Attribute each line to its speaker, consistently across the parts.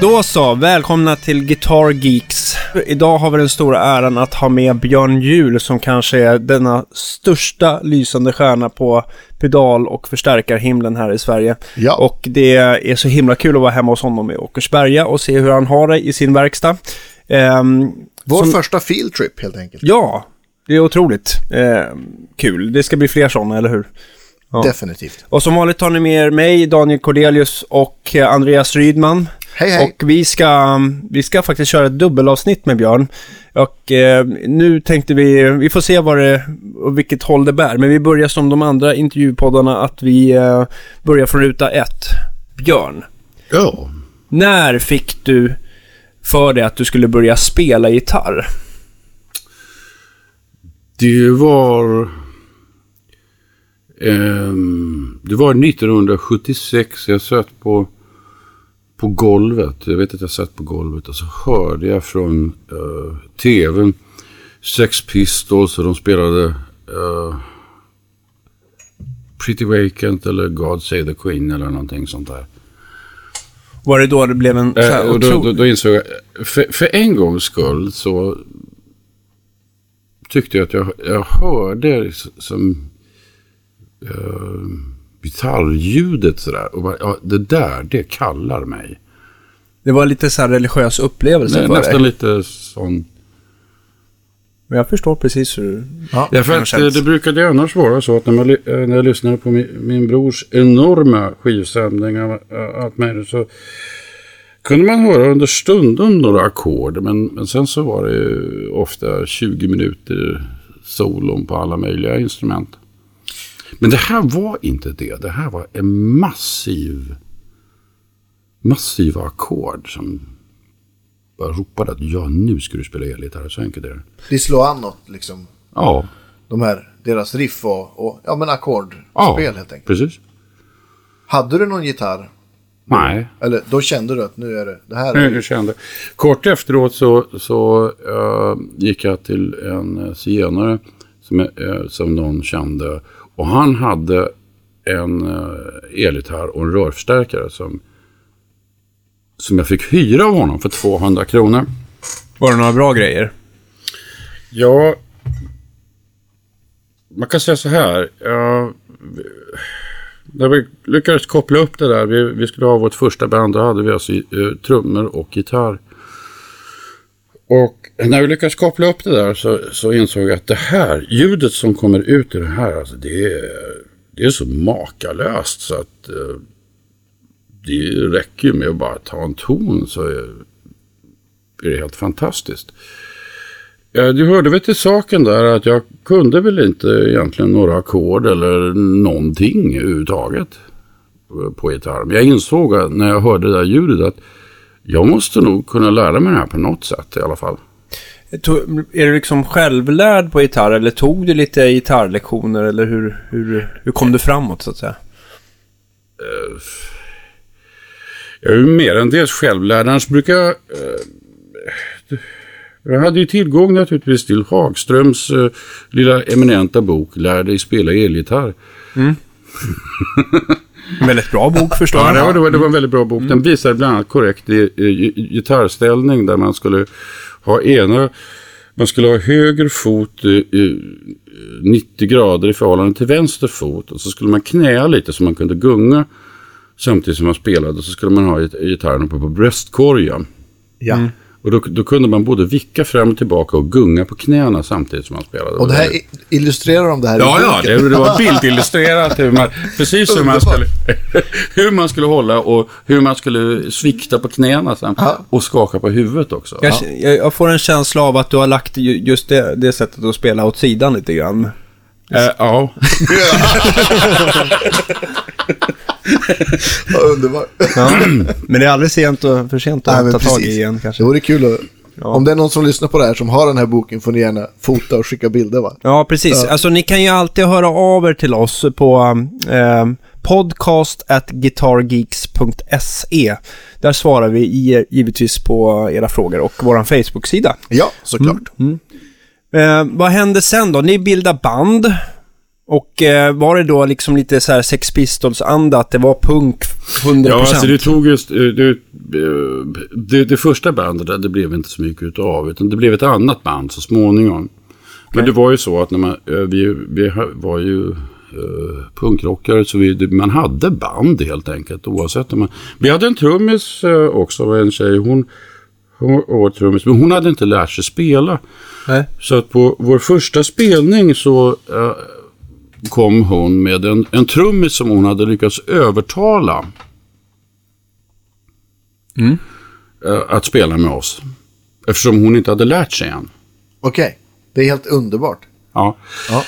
Speaker 1: Då så, välkomna till Guitar Geeks. Idag har vi den stora äran att ha med Björn Juhl som kanske är denna största lysande stjärna på pedal och förstärkarhimlen här i Sverige.
Speaker 2: Ja.
Speaker 1: Och det är så himla kul att vara hemma hos honom i Åkersberga och se hur han har det i sin verkstad. Ehm,
Speaker 2: Vår
Speaker 1: som-
Speaker 2: första field trip helt enkelt.
Speaker 1: Ja, det är otroligt ehm, kul. Det ska bli fler sådana, eller hur? Ja.
Speaker 2: Definitivt.
Speaker 1: Och som vanligt har ni med er mig, Daniel Cordelius och eh, Andreas Rydman.
Speaker 2: Hej hej.
Speaker 1: Och vi ska, vi ska faktiskt köra ett dubbelavsnitt med Björn. Och eh, nu tänkte vi, vi får se vad det, och vilket håll det bär. Men vi börjar som de andra intervjupoddarna att vi eh, börjar från ruta ett. Björn,
Speaker 3: Ja,
Speaker 1: när fick du för dig att du skulle börja spela gitarr?
Speaker 3: det var... ehm, det var 1976. Jag satt på, på golvet. Jag vet att jag satt på golvet och så hörde jag från uh, tvn Sex Pistols och de spelade eh, Pretty Vacant eller God Save the Queen eller någonting sånt där.
Speaker 1: Var det då det blev en
Speaker 3: Eh, och då, då, då insåg jag, för, för en gångs skull så tyckte jag att jag, jag hörde som uh, gitarrljudet sådär. Och bara, ja, det där, det kallar mig.
Speaker 1: Det var lite så här religiös upplevelse
Speaker 3: Nä,
Speaker 1: för
Speaker 3: nästan
Speaker 1: dig.
Speaker 3: lite sån.
Speaker 1: Men jag förstår precis hur...
Speaker 2: Ja.
Speaker 3: Ja, för att, eh, det brukade ju annars vara så att när, man, eh, när jag lyssnade på min, min brors enorma skivsamlingar eh, allt möjligt så kunde man höra under stunden några ackord. Men, men sen så var det ju ofta 20 minuter solon på alla möjliga instrument. Men det här var inte det. Det här var en massiv, massiva ackord som bara ropade att ja, nu ska du spela elgitarr. Så enkelt är det.
Speaker 2: Det slår an något liksom.
Speaker 3: Ja,
Speaker 2: De här, deras riff och, och ja men ackordspel
Speaker 3: ja
Speaker 2: helt enkelt.
Speaker 3: precis.
Speaker 2: Hade du någon gitarr?
Speaker 3: Nej,
Speaker 2: Eller då kände du att nu är det, det här
Speaker 3: jag
Speaker 2: är...
Speaker 3: kände. Kort efteråt så, så eh, gick jag till en uh, zigenare som, uh, som någon kände. Och han hade en uh, elgitarr och en rörförstärkare som, som jag fick hyra av honom för 200 kronor.
Speaker 1: Var det några bra grejer?
Speaker 3: Ja, man kan säga så här. Ja, vi- när vi lyckades koppla upp det där, vi, vi skulle ha vårt första band, då hade vi alltså eh, trummor och gitarr. Och när vi lyckades koppla upp det där så, så insåg jag att det här, ljudet som kommer ut ur det här, alltså det, är, det är så makalöst så att eh, det räcker ju med att bara ta en ton så är, är det helt fantastiskt. Ja, du hörde väl till saken där att jag kunde väl inte egentligen några ackord eller någonting överhuvudtaget på gitarr. Men jag insåg när jag hörde det där ljudet att jag måste nog kunna lära mig det här på något sätt i alla fall.
Speaker 1: Är du liksom självlärd på gitarr eller tog du lite gitarrlektioner eller hur, hur, hur kom du framåt så att säga?
Speaker 3: Jag är ju mer än dels självlärd. Annars brukar jag... Eh, jag hade ju tillgång naturligtvis till Hagströms eh, lilla eminenta bok Lär dig spela elgitarr.
Speaker 1: En väldigt bra bok förstår
Speaker 3: Ja,
Speaker 1: jag.
Speaker 3: det var, det, var, det var en väldigt bra bok. Den visade bland annat korrekt i, i, i gitarrställning där man skulle ha ena, man skulle ha höger fot i, i, 90 grader i förhållande till vänster fot och så skulle man knäa lite så man kunde gunga samtidigt som man spelade. Så skulle man ha git- gitarren uppe på bröstkorgen.
Speaker 2: Ja.
Speaker 3: Och då, då kunde man både vicka fram och tillbaka och gunga på knäna samtidigt som man spelade.
Speaker 2: Och det här illustrerar de det här
Speaker 3: Ja,
Speaker 2: i
Speaker 3: ja, det, det var bildillustrerat hur man, precis hur man, skulle, hur man skulle hålla och hur man skulle svikta på knäna sen.
Speaker 2: Ja.
Speaker 3: Och skaka på huvudet också.
Speaker 1: Jag, jag, får en känsla av att du har lagt ju- just det, det sättet att spela åt sidan lite grann.
Speaker 3: Eh, ja.
Speaker 2: Ja, underbart.
Speaker 1: Ja. Men det är aldrig sent och, för sent att
Speaker 2: Nej,
Speaker 1: ta tag i igen kanske.
Speaker 2: Det vore kul att... Om det är någon som lyssnar på det här som har den här boken får ni gärna fota och skicka bilder va?
Speaker 1: Ja, precis.
Speaker 2: Ja.
Speaker 1: Alltså ni kan ju alltid höra av er till oss på eh, podcast at guitargeeks.se. Där svarar vi givetvis på era frågor och vår Facebook-sida.
Speaker 2: Ja, såklart.
Speaker 1: Eh, vad hände sen då? Ni bildar band Och eh, var det då liksom lite så här Sex Pistols-anda, att det var punk 100%?
Speaker 3: Ja, alltså det tog just... Det, det, det första bandet det blev inte så mycket utav. Utan det blev ett annat band så småningom. Men det var ju så att när man, vi, vi var ju uh, punkrockare så vi, man hade band helt enkelt oavsett om man... Vi hade en trummis uh, också, en tjej, hon, hon var trummis, men hon hade inte lärt sig spela.
Speaker 1: Nej.
Speaker 3: Så att på vår första spelning så uh, kom hon med en, en trummis som hon hade lyckats övertala
Speaker 1: Mm.
Speaker 3: att spela med oss. Eftersom hon inte hade lärt sig än.
Speaker 2: Okej, det är helt underbart.
Speaker 3: Ja.
Speaker 2: Ja.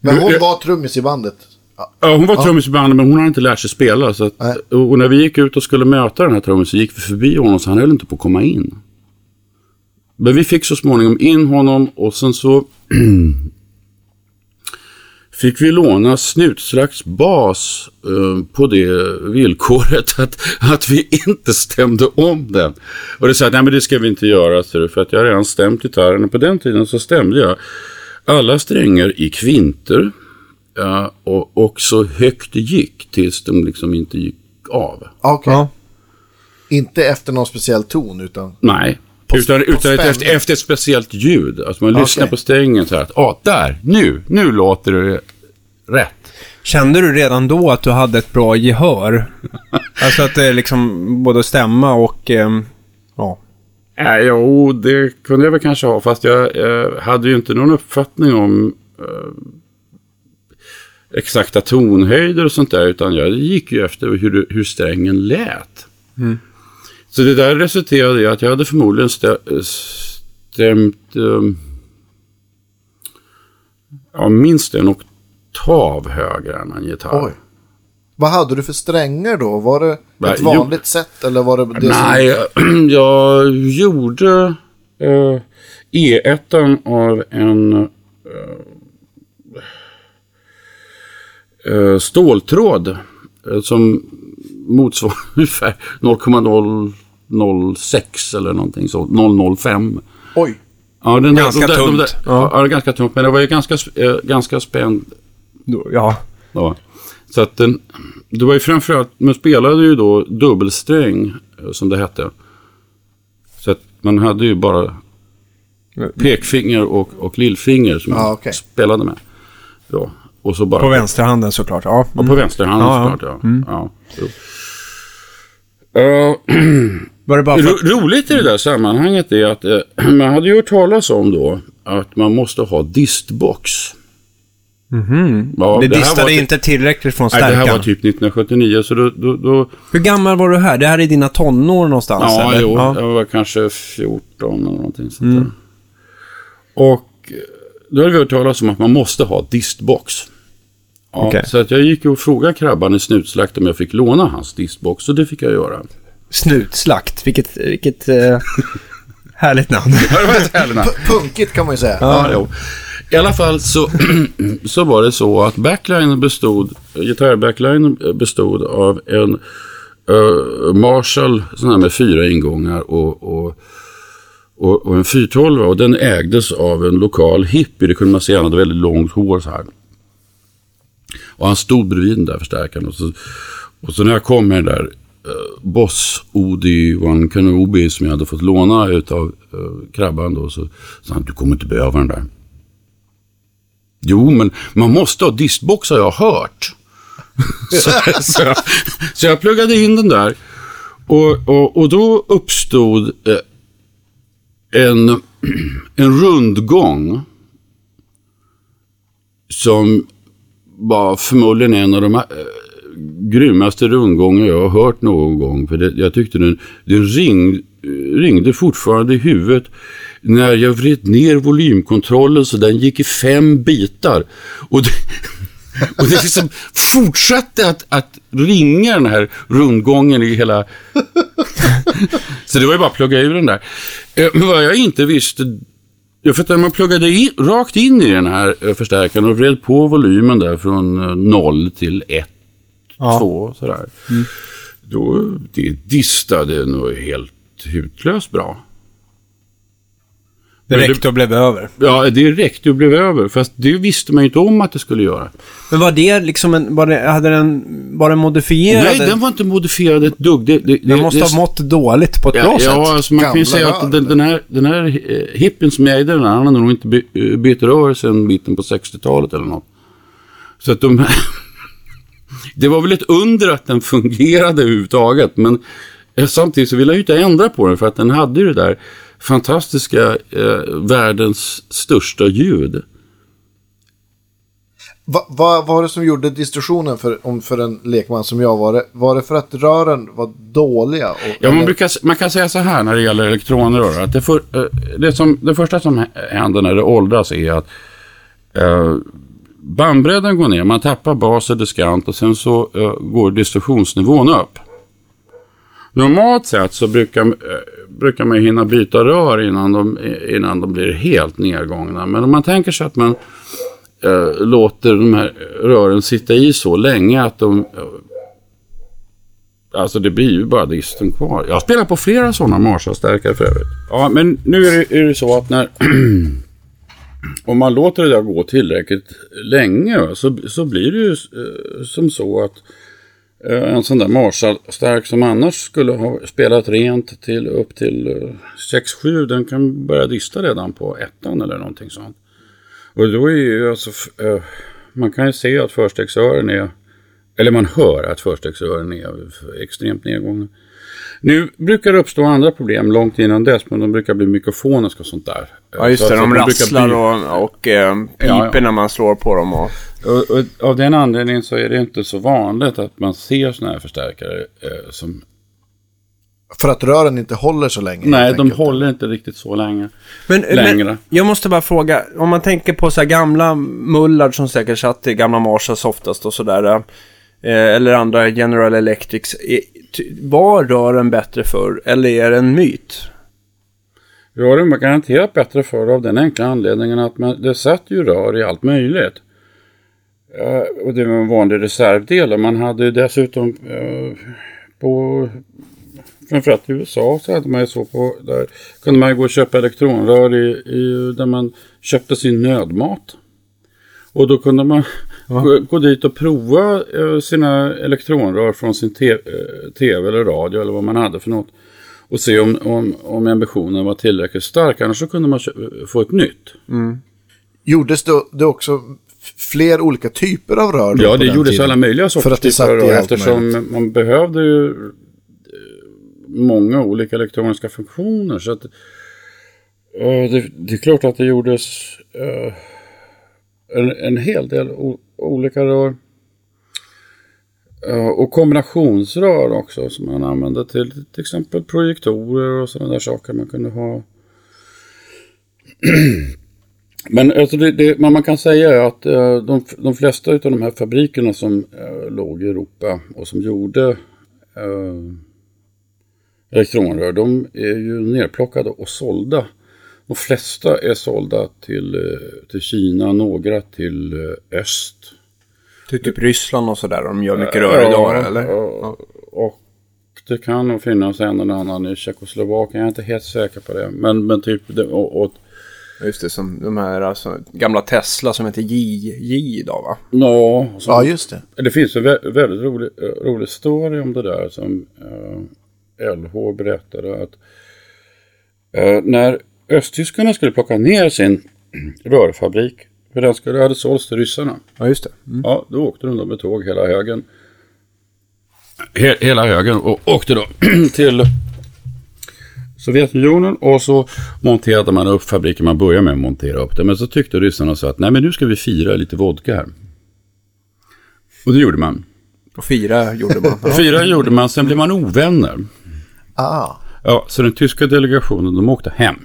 Speaker 2: Men hon
Speaker 3: jag-
Speaker 2: var trummis i bandet. Ja.
Speaker 3: Hon var trummis i bandet men hon hade inte lärt sig spela. Så att, och när vi gick ut och skulle möta den här trummisen så gick vi förbi honom så han höll inte på att komma in. Men vi fick så småningom in honom och sen så fick vi låna Snutslags bas eh, på det villkoret att, att vi inte stämde om den. Och det sa att nej men det ska vi inte göra du, för att jag har redan stämt gitarren och på den tiden så stämde jag alla strängar i kvinter ja, och, och så högt det gick tills de liksom inte gick av.
Speaker 2: Okej.
Speaker 1: Ja.
Speaker 2: Inte efter någon speciell ton utan...
Speaker 3: Nej.
Speaker 2: På-
Speaker 3: utan
Speaker 2: på
Speaker 3: utan efter, efter ett speciellt ljud. Att man lyssnar
Speaker 2: Okej.
Speaker 3: på strängen så här att, ah, där, nu, nu låter det rätt.
Speaker 1: Kände du redan då att du hade ett bra gehör? alltså att det är liksom både stämma och... ehm, ja.
Speaker 3: Äh, jo, det kunde jag väl kanske ha, fast jag eh, hade ju inte någon uppfattning om eh, exakta tonhöjder och sånt där, utan jag gick ju efter hur, hur strängen lät. Så det där resulterade i att jag hade förmodligen stä- stämt eh, ja, minst en oktav högre än en gitarr.
Speaker 2: Oj. Vad hade du för strängar då? Var det
Speaker 3: Nej,
Speaker 2: ett
Speaker 3: jo.
Speaker 2: vanligt sätt eller var det det
Speaker 3: Nej, jag gjorde eh, E1 av en eh, eh, ståltråd eh, som motsvarar ungefär 0,006 eller någonting så, 005.
Speaker 2: som... Oj.
Speaker 3: Ja, den
Speaker 1: Ganska
Speaker 3: de
Speaker 1: tunt.
Speaker 3: De där, ja. ja, ganska tunt, men det var ju ganska, eh, ganska spänd
Speaker 1: Ja.
Speaker 3: Ja. Så att den, det var ju framförallt, man spelade ju då dubbelsträng eh, som det hette. Så att man hade ju bara pekfinger och, och lillfinger som
Speaker 2: Ja,
Speaker 3: man
Speaker 2: okej.
Speaker 3: spelade med. Ja. Och så bara
Speaker 1: På vänsterhanden såklart. Ja.
Speaker 3: Ja, på vänsterhanden
Speaker 1: Ja, ja.
Speaker 3: såklart. Ja. Ja, jo. Eh,
Speaker 1: Var det bara för
Speaker 3: ro, roligt i det där sammanhanget är att eh, man hade ju hört talas om då att man måste ha distbox.
Speaker 1: Mhm.
Speaker 3: Ja,
Speaker 1: det
Speaker 3: här
Speaker 1: distade
Speaker 3: var ty-
Speaker 1: inte tillräckligt från
Speaker 3: Nej, det
Speaker 1: stärkan.
Speaker 3: här var typ 1979, så då, då, då
Speaker 1: Hur gammal var du här? Det här är dina tonår någonstans?
Speaker 3: Ja,
Speaker 1: eller?
Speaker 3: jo,
Speaker 1: Ja.
Speaker 3: jag var kanske 14 eller någonting sånt där. Och eh, då hade vi hört talas om att man måste ha distbox. Ja,
Speaker 1: Okej.
Speaker 3: Så att jag gick och frågade krabban i Snutslakt om jag fick låna hans distbox och det fick jag göra.
Speaker 1: Snutslakt. Vilket, vilket eh, härligt namn.
Speaker 3: Ja, det var ett härligt namn.
Speaker 2: Punkigt kan man ju säga.
Speaker 3: Ja, jo. I alla fall så, så var det så att backlinen bestod, gitarrbacklinen bestod av en uh, Marshall sån här med fyra ingångar och, och, och, och en 412 och den ägdes av en lokal hippie. Det kunde man se, han hade väldigt långt hår så här. Och han stod bredvid den där förstärkaren och så, och så när jag kom med den där eh, Boss Odi One Kenobi som jag hade fått låna utav eh, krabban då så sa han du kommer inte behöva den där. Jo, men man måste ha distbox har jag hört. så, så, jag, så jag pluggade in den där. Och, och, och då uppstod eh, en, en rundgång. Som var förmodligen en av de eh, grymmaste rundgångar jag har hört någon gång. För det, jag tyckte den, den ring, ringde fortfarande i huvudet när jag vred ner volymkontrollen så den gick i fem bitar. Och det, och det liksom fortsatte att, att ringa den här rundgången i hela... så det var ju bara att plugga ur den där. Eh, Men vad jag inte visste Ja, för att när man pluggade in, rakt in i den här eh, förstärkaren och vred på volymen där från eh, 0 till 1,
Speaker 1: Ja.
Speaker 3: 2 sådär. Då det distade nog helt hutlöst bra.
Speaker 1: Det räckte och blev över.
Speaker 3: Ja, det räckte och blev över. Fast det visste man ju inte om att det skulle göra.
Speaker 1: Men var det liksom en, var det, hade den, var den modifierad?
Speaker 3: Nej, den var inte modifierad ett dugg. Det, det,
Speaker 1: Den
Speaker 3: det,
Speaker 1: måste
Speaker 3: det,
Speaker 1: ha mått dåligt på ett bra
Speaker 3: Ja,
Speaker 1: sätt.
Speaker 3: ja alltså man kan ju
Speaker 2: Gamla
Speaker 3: säga
Speaker 2: rör,
Speaker 3: att den, den här, den här eh, hippen som ägde den här, han hade nog inte by, eh, bytt rör sedan mitten på 60-talet eller något. Så att de Det var väl ett under att den fungerade överhuvudtaget, men eh, samtidigt så ville jag ju inte ändra på den för att den hade ju det där fantastiska eh, världens största ljud.
Speaker 2: Va- Vad var det som gjorde distorsionen för, om för en lekman som jag? Var det, var det för att rören var dåliga? Och,
Speaker 3: Ja, man, brukar, man kan säga så här när det gäller elektronrör. Att det, för, eh, det, som, det första som händer när det åldras är att eh, bandbredden går ner. Man tappar bas och diskant och sen så eh, går distorsionsnivån upp. Normalt sett så brukar, eh, brukar man ju hinna byta rör innan de, innan de blir helt nedgångna. Men om man tänker sig att man eh, låter de här rören sitta i så länge att de eh, Alltså det blir ju bara disten kvar. Jag spelar på flera sådana Marshall-stärkare för övrigt. Ja, men nu är det, är det så att när... om man låter det där gå tillräckligt länge så, så blir det ju eh, som så att eh, Eh, en sån där Marshall Stark som annars skulle ha spelat rent till upp till eh, 6-7 den kan börja dista redan på ettan eller någonting sånt. Och då är ju alltså... Eh, man kan ju se att förstegsören är eller man hör att förstegsören är extremt nedgångna. Nu brukar det uppstå andra problem långt innan dess, men de brukar bli mikrofoniska och sånt där.
Speaker 1: Ja, just
Speaker 3: Så
Speaker 1: det.
Speaker 3: att
Speaker 1: De
Speaker 3: brukar
Speaker 1: rasslar
Speaker 3: bli-
Speaker 1: och, och eh, piper
Speaker 3: Ja, ja.
Speaker 1: när man slår på dem. Och...
Speaker 3: Och, och av den anledningen så är det inte så vanligt att man ser såna här förstärkare eh, som...
Speaker 2: För att rören inte håller så länge.
Speaker 3: Nej, de
Speaker 2: enkelt.
Speaker 3: håller inte riktigt så länge.
Speaker 1: Men,
Speaker 3: Längre.
Speaker 1: men jag måste bara fråga, om man tänker på så här gamla Mullard som säkert satt i gamla Marshalls oftast och sådär. Eh, eller andra General Electrics. Var rören bättre för eller är det en myt?
Speaker 3: Ja, de var garanterat bättre förr av den enkla anledningen att man, det satt ju rör i allt möjligt. Eh, och det var en vanlig reservdel. Och man hade ju dessutom eh, på framförallt i USA så hade man ju så på där kunde man ju gå och köpa elektronrör i, i, där man köpte sin nödmat. Och då kunde man gå, gå dit och prova eh, sina elektronrör från sin te, eh, tv eller radio eller vad man hade för något. Och se om, om, om ambitionen var tillräckligt stark. Annars så kunde man få ett nytt.
Speaker 2: Gjordes det, det också fler olika typer av rör?
Speaker 3: Ja, det gjordes
Speaker 2: tiden?
Speaker 3: alla möjliga
Speaker 2: För att det
Speaker 3: sorters typer av rör eftersom
Speaker 2: möjligt.
Speaker 3: man behövde ju eh, många olika elektroniska funktioner. Så att, det, det är klart att det gjordes eh, en, en hel del o, olika rör. Och kombinationsrör också som man använde till till exempel projektorer och sådana där saker man kunde ha. Men alltså det, det, man kan säga att eh, de, de flesta av de här fabrikerna som eh, låg i Europa och som gjorde eh, elektronrör, de är ju nerplockade och sålda. De flesta är sålda till, eh, till Kina, några till eh, öst.
Speaker 1: Till typ Ryssland och sådär. De gör mycket rör idag eller?
Speaker 3: Ja, och det kan nog finnas en eller annan i Tjeckoslovakien, jag är inte helt säker på det. Men, men typ, och, och,
Speaker 1: Just det, som de här alltså, gamla Tesla som heter J, J idag va?
Speaker 3: ja, så,
Speaker 2: Ja, just det.
Speaker 3: Det finns en vä- väldigt rolig, eh, rolig story om det där som eh, LH berättade att eh, när östtyskarna skulle plocka ner sin rörfabrik, för den skulle hade sålts till ryssarna,
Speaker 1: Ja, just det. Mm.
Speaker 3: ja då åkte de då med tåg hela högen. He, hela högen och åkte då till Sovjetunionen och så monterade man upp fabriken. Man började med att montera upp det. Men så tyckte ryssarna så att nej men nu ska vi fira lite vodka här. Och det gjorde man.
Speaker 1: Och fyra gjorde man. Ja.
Speaker 3: Fyra gjorde man, sen blev man ovänner.
Speaker 2: Ah,
Speaker 3: Ja, så den tyska delegationen, de åkte hem.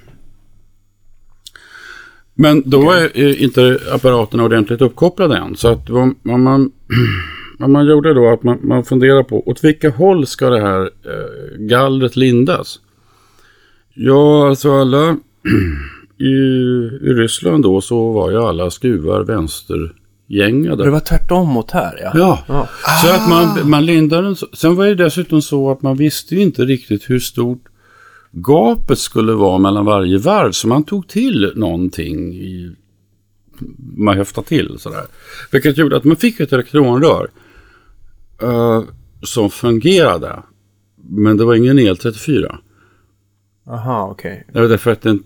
Speaker 3: Men då eh, inte apparaterna ordentligt uppkopplade än. Så att vad, vad, man, vad man gjorde då att man, man funderade på åt vilka håll ska det här eh, gallret lindas? Ja, alltså alla i, i Ryssland då så var ju alla skruvar vänstergängade.
Speaker 1: Det var tvärtom mot här ja.
Speaker 3: Ja,
Speaker 1: Ja.
Speaker 3: så att man, man lindade den. Sen var det dessutom så att man visste inte riktigt hur stort gapet skulle vara mellan varje varv. Så man tog till någonting i, man höftade till sådär. Vilket gjorde att man fick ett elektronrör eh, som fungerade. Men det var ingen el34.
Speaker 1: Aha, okej.
Speaker 3: Det var därför att den,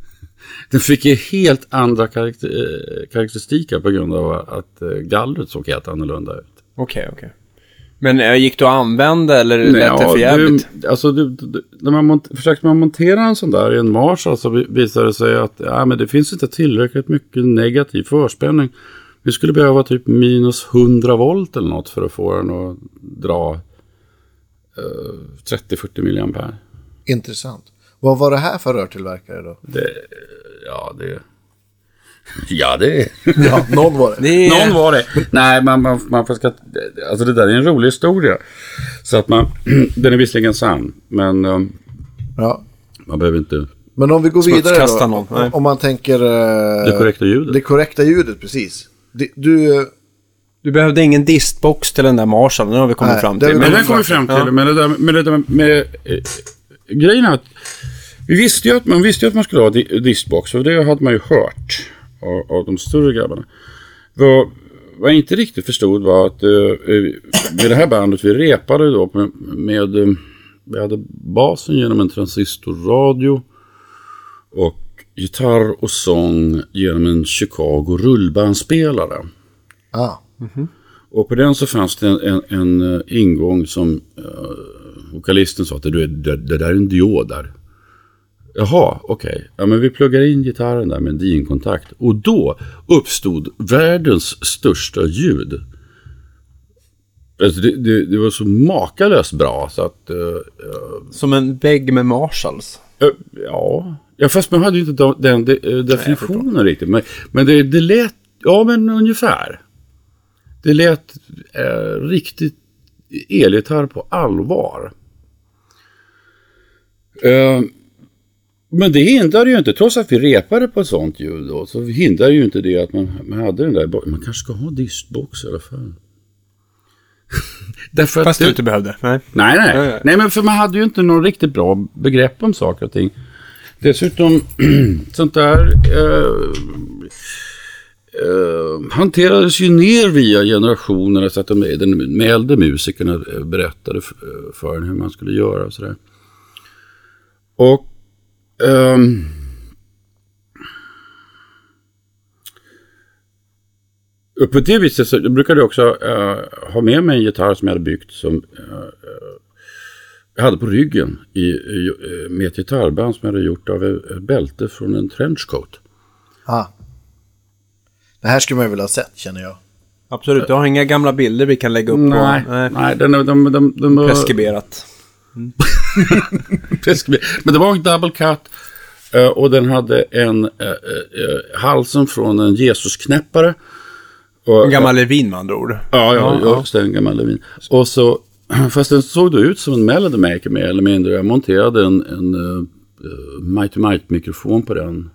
Speaker 3: den fick ju helt andra karakter, eh, karaktäristika på grund av att eh, gallret såg helt annorlunda ut.
Speaker 1: Okej, okej. Men eh, gick det att använda eller lät det för jävligt?
Speaker 3: Du, alltså, du, du, när man mont- försökte man montera en sån där i en Marshall så vi- visade det sig att ja, men det finns inte tillräckligt mycket negativ förspänning. Vi skulle behöva typ minus 100 volt eller något för att få den att dra eh, 30-40 milliampere.
Speaker 2: Intressant. Vad var det här för rörtillverkare då?
Speaker 3: Det, ja, det... Ja, det...
Speaker 2: Ja, någon var det.
Speaker 1: Det är...
Speaker 3: Någon var det. Nej, man, man, man får ska... Alltså det där är en rolig historia. Så att man... Den är visserligen sann, men um,
Speaker 2: Ja.
Speaker 3: man behöver inte...
Speaker 2: Men om vi går vidare då.
Speaker 1: någon, nej.
Speaker 2: Om man tänker... eh,
Speaker 3: Det korrekta ljudet.
Speaker 2: Det korrekta ljudet, precis. Det- Du... eh,
Speaker 1: Du behövde ingen distbox till den där Marshall, nu har vi kommit
Speaker 2: Nej,
Speaker 1: fram till.
Speaker 3: Men den kom vi fram till.
Speaker 1: Ja.
Speaker 3: Men det där med, det där med eh, grejen är att vi visste ju att man visste ju att man skulle ha di- diskbox. Och det hade man ju hört av, av de större grabbarna. Vad, vad jag inte riktigt förstod var att eh, eh, med det här bandet vi repade då med, med eh, vi hade basen genom en transistorradio och gitarr och sång genom en Chicago rullbandspelare.
Speaker 2: Ah.
Speaker 3: Och på den så fanns det en, en, en eh, ingång som uh, vokalisten sa att det, det, det där är en diod där. Jaha, okej. Ja, men vi pluggar in gitarren där med en DIN-kontakt. Och då uppstod världens största ljud. Alltså det, det, det var så makalöst bra så att... eh,
Speaker 1: Som en vägg med Marshalls.
Speaker 3: eh, ja. ja, fast man hade ju inte den, de, definitionen riktigt. Men, men det, det lät... Ja, men ungefär. Det lät eh, riktigt elgitarr på allvar. Eh, men det hindrar ju inte, trots att vi repade på ett sånt ljud då, så hindrar ju inte det att man, man hade den där, man kanske ska ha distbox i alla fall. Därför
Speaker 1: Fast du inte behövde. Nej.
Speaker 3: Nej, nej.
Speaker 1: Nej, nej.
Speaker 3: Men för man hade ju inte någon riktigt bra begrepp om saker och ting. Dessutom, sånt där eh, eh, hanterades ju ner via generationerna så att de, med äldre musikerna berättade f- eh, för en hur man skulle göra och sådär. Och Och på det viset så brukade jag också eh, ha med mig en gitarr som jag hade byggt som eh, jag hade på ryggen i, i, med ett gitarrband som jag hade gjort av ett bälte från en trenchcoat.
Speaker 2: Ah. Det här skulle man ju vilja ha sett, känner jag.
Speaker 1: Absolut, du har inga gamla bilder vi kan lägga upp
Speaker 3: Nej,
Speaker 1: på. Nej.
Speaker 3: nej de, de, de, de, de
Speaker 1: Preskriberat.
Speaker 3: preskriber- Men det var en double cut eh, och den hade en eh, eh, halsen från en Jesusknäppare. Och,
Speaker 1: En gammal Levin med andra ord.
Speaker 3: Ja, ja,
Speaker 1: Ja,
Speaker 3: ja, just det, en gammal Levin. Och så, fast den såg då ut som en Melody Maker mer eller mindre. Jag monterade en, en uh, Mighty Might-mikrofon på den.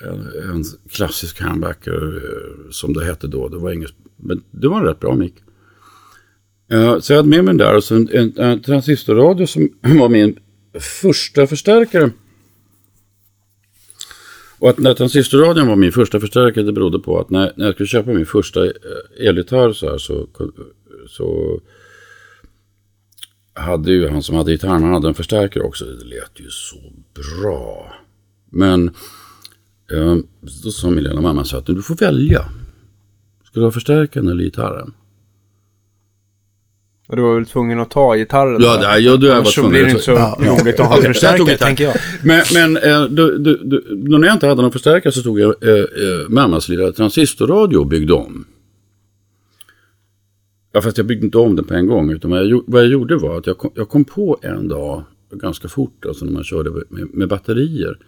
Speaker 3: En, en klassisk handbacker eh, som det hette då. Det var inget, men det var en rätt bra mick. Eh, så jag hade med mig den där och så en, en, en transistorradio som var min första förstärkare. Och att när transistorradion var min första förstärkare det berodde på att när, när jag skulle köpa min första eh, elgitarr så här så, så hade ju han som hade gitarren, han hade en förstärkare också. Det lät ju så bra. Men eh, då sa min lilla mamma så att du får välja. Ska du ha förstärkaren eller gitarren?
Speaker 1: Och du var väl tvungen att ta gitarren?
Speaker 3: Ja, det- ja, du är
Speaker 1: Annars
Speaker 3: jag
Speaker 1: så
Speaker 3: var
Speaker 1: blir det
Speaker 3: tvungen.
Speaker 1: inte så
Speaker 2: Ja,
Speaker 1: roligt att ha
Speaker 3: jag tog
Speaker 1: förstärkare,
Speaker 3: gitarr.
Speaker 1: tänker jag.
Speaker 3: Men, men eh, då, då, då när jag inte hade någon förstärkare så tog jag eh, eh, mammas lilla transistorradio och byggde om. Ja, fast jag byggde inte om den på en gång. Utan vad jag, vad jag gjorde var att jag kom, jag kom på en dag, ganska fort, alltså när man körde med, med batterier.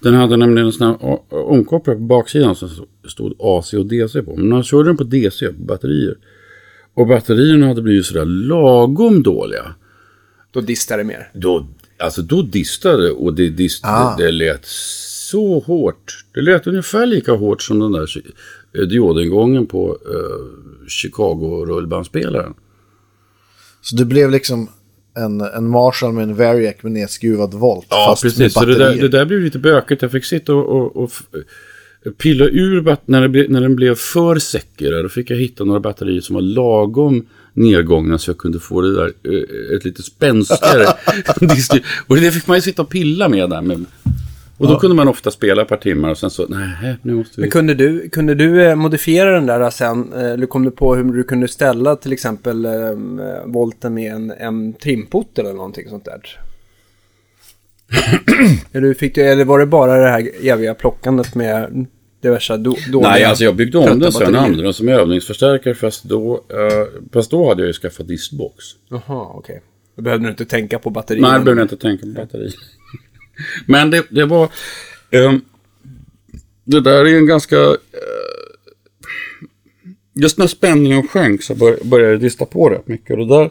Speaker 3: Den hade nämligen en sån här omkopplare på baksidan som stod AC och DC på. Men när jag körde den på DC, på batterier. Och batterierna hade blivit sådär lagom dåliga.
Speaker 1: Då distar det mer.
Speaker 3: Då, alltså då distade det och det, dist,
Speaker 2: Ah.
Speaker 3: det, det lät så hårt. Det lät ungefär lika hårt som den där eh, diodingången på eh, Chicago rullbandspelaren.
Speaker 2: Så det blev liksom en, en Marshall med en Variac med nedskruvad volt.
Speaker 3: Ja,
Speaker 2: fast
Speaker 3: precis. Så det där, det där blev lite bökigt. Jag fick sitta och, och, och pilla ur bat- när, ble, när den blev för säker. Då fick jag hitta några batterier som var lagom nedgångna så jag kunde få det där eh, ett lite spänstigare. och det fick man ju sitta och pilla med där. Med. Och då kunde man ofta spela ett par timmar och sen så, nej, nu måste vi...
Speaker 1: Men kunde du, kunde du eh, modifiera den där sen? eh, Eller kom du på hur du kunde ställa till exempel eh, volten med en, en trimpot eller någonting sånt där? eller, fick du, eller var det bara det här eviga plockandet med diverse do, dåliga...
Speaker 3: Nej, alltså jag byggde om den sen, använde den som övningsförstärkare fast då, eh, fast då hade jag ju skaffat distbox.
Speaker 1: Jaha, okej. Då behövde du inte tänka på batterierna.
Speaker 3: Nej, det behöver jag inte tänka på batteri. Men det, det var... ehm, det där är en ganska... eh, just när spänningen sjönk så bör, började jag dista på rätt mycket. Och det, där,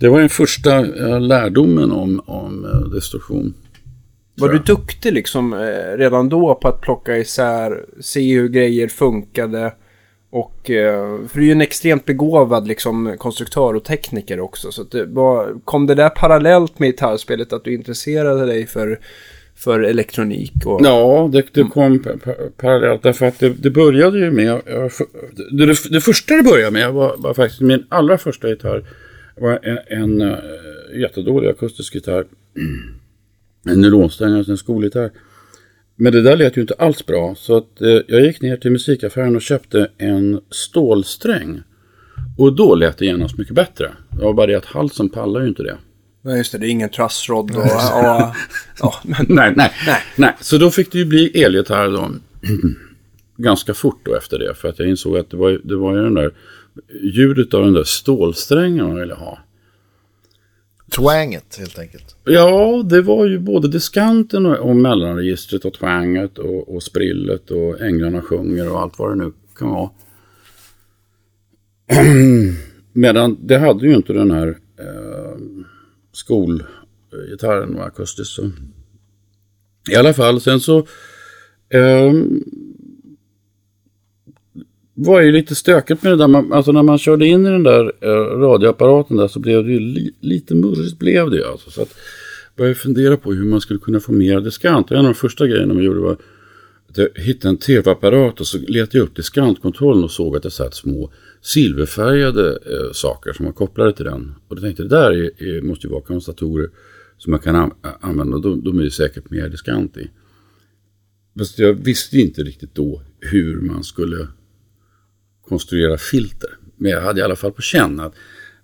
Speaker 3: det var den första eh, lärdomen om, om eh, destruktion.
Speaker 1: Var du duktig liksom eh, redan då på att plocka isär, se hur grejer funkade? Och, för du är ju en extremt begåvad liksom, konstruktör och tekniker också. Så det var, kom det där parallellt med gitarrspelet att du intresserade dig för, för elektronik? Och,
Speaker 3: Ja, det, det kom pa- pa- parallellt. Därför att det, det började ju med... det, det första det började med var, var faktiskt min allra första gitarr. Var en, en eh, jättedålig akustisk gitarr. En nylonsträng, alltså en skolgitarr. Men det där lät ju inte alls bra. Så att, eh, jag gick ner till musikaffären och köpte en stålsträng. Och då lät det genast mycket bättre. Det var bara det att halsen pallar ju inte det.
Speaker 1: Nej, just det, det är ingen trussrod och... ja, ja, men,
Speaker 3: Nej, nej,
Speaker 1: Nej.
Speaker 3: nej. Så då fick det ju bli elgitarr då. Ganska fort då efter det. För att jag insåg att det var, det var ju den där ljudet av den där stålsträngen man ville ha.
Speaker 2: Twanget helt enkelt.
Speaker 3: Ja, det var ju både diskanten och, och mellanregistret och twanget och, och sprillet och änglarna sjunger och allt vad det nu kan vara. Medan det hade ju inte den här eh, skolgitarren och akustiskt. Så. I alla fall, sen så eh, var ju lite stökigt med det där. Man, alltså när man körde in i den där eh, radioapparaten där så blev det ju li, lite murrigt blev det ju. Alltså, så att började fundera på hur man skulle kunna få mer diskant. En av de första grejerna man gjorde var att jag hittade en tv-apparat och så letade jag upp diskantkontrollen och såg att det satt små silverfärgade eh, saker som var kopplade till den. Och då tänkte jag, det där är, är, måste ju vara kondensatorer som man kan an- använda. De, de är ju säkert mer diskant i. Fast jag visste inte riktigt då hur man skulle konstruera filter. Men jag hade i alla fall på känn att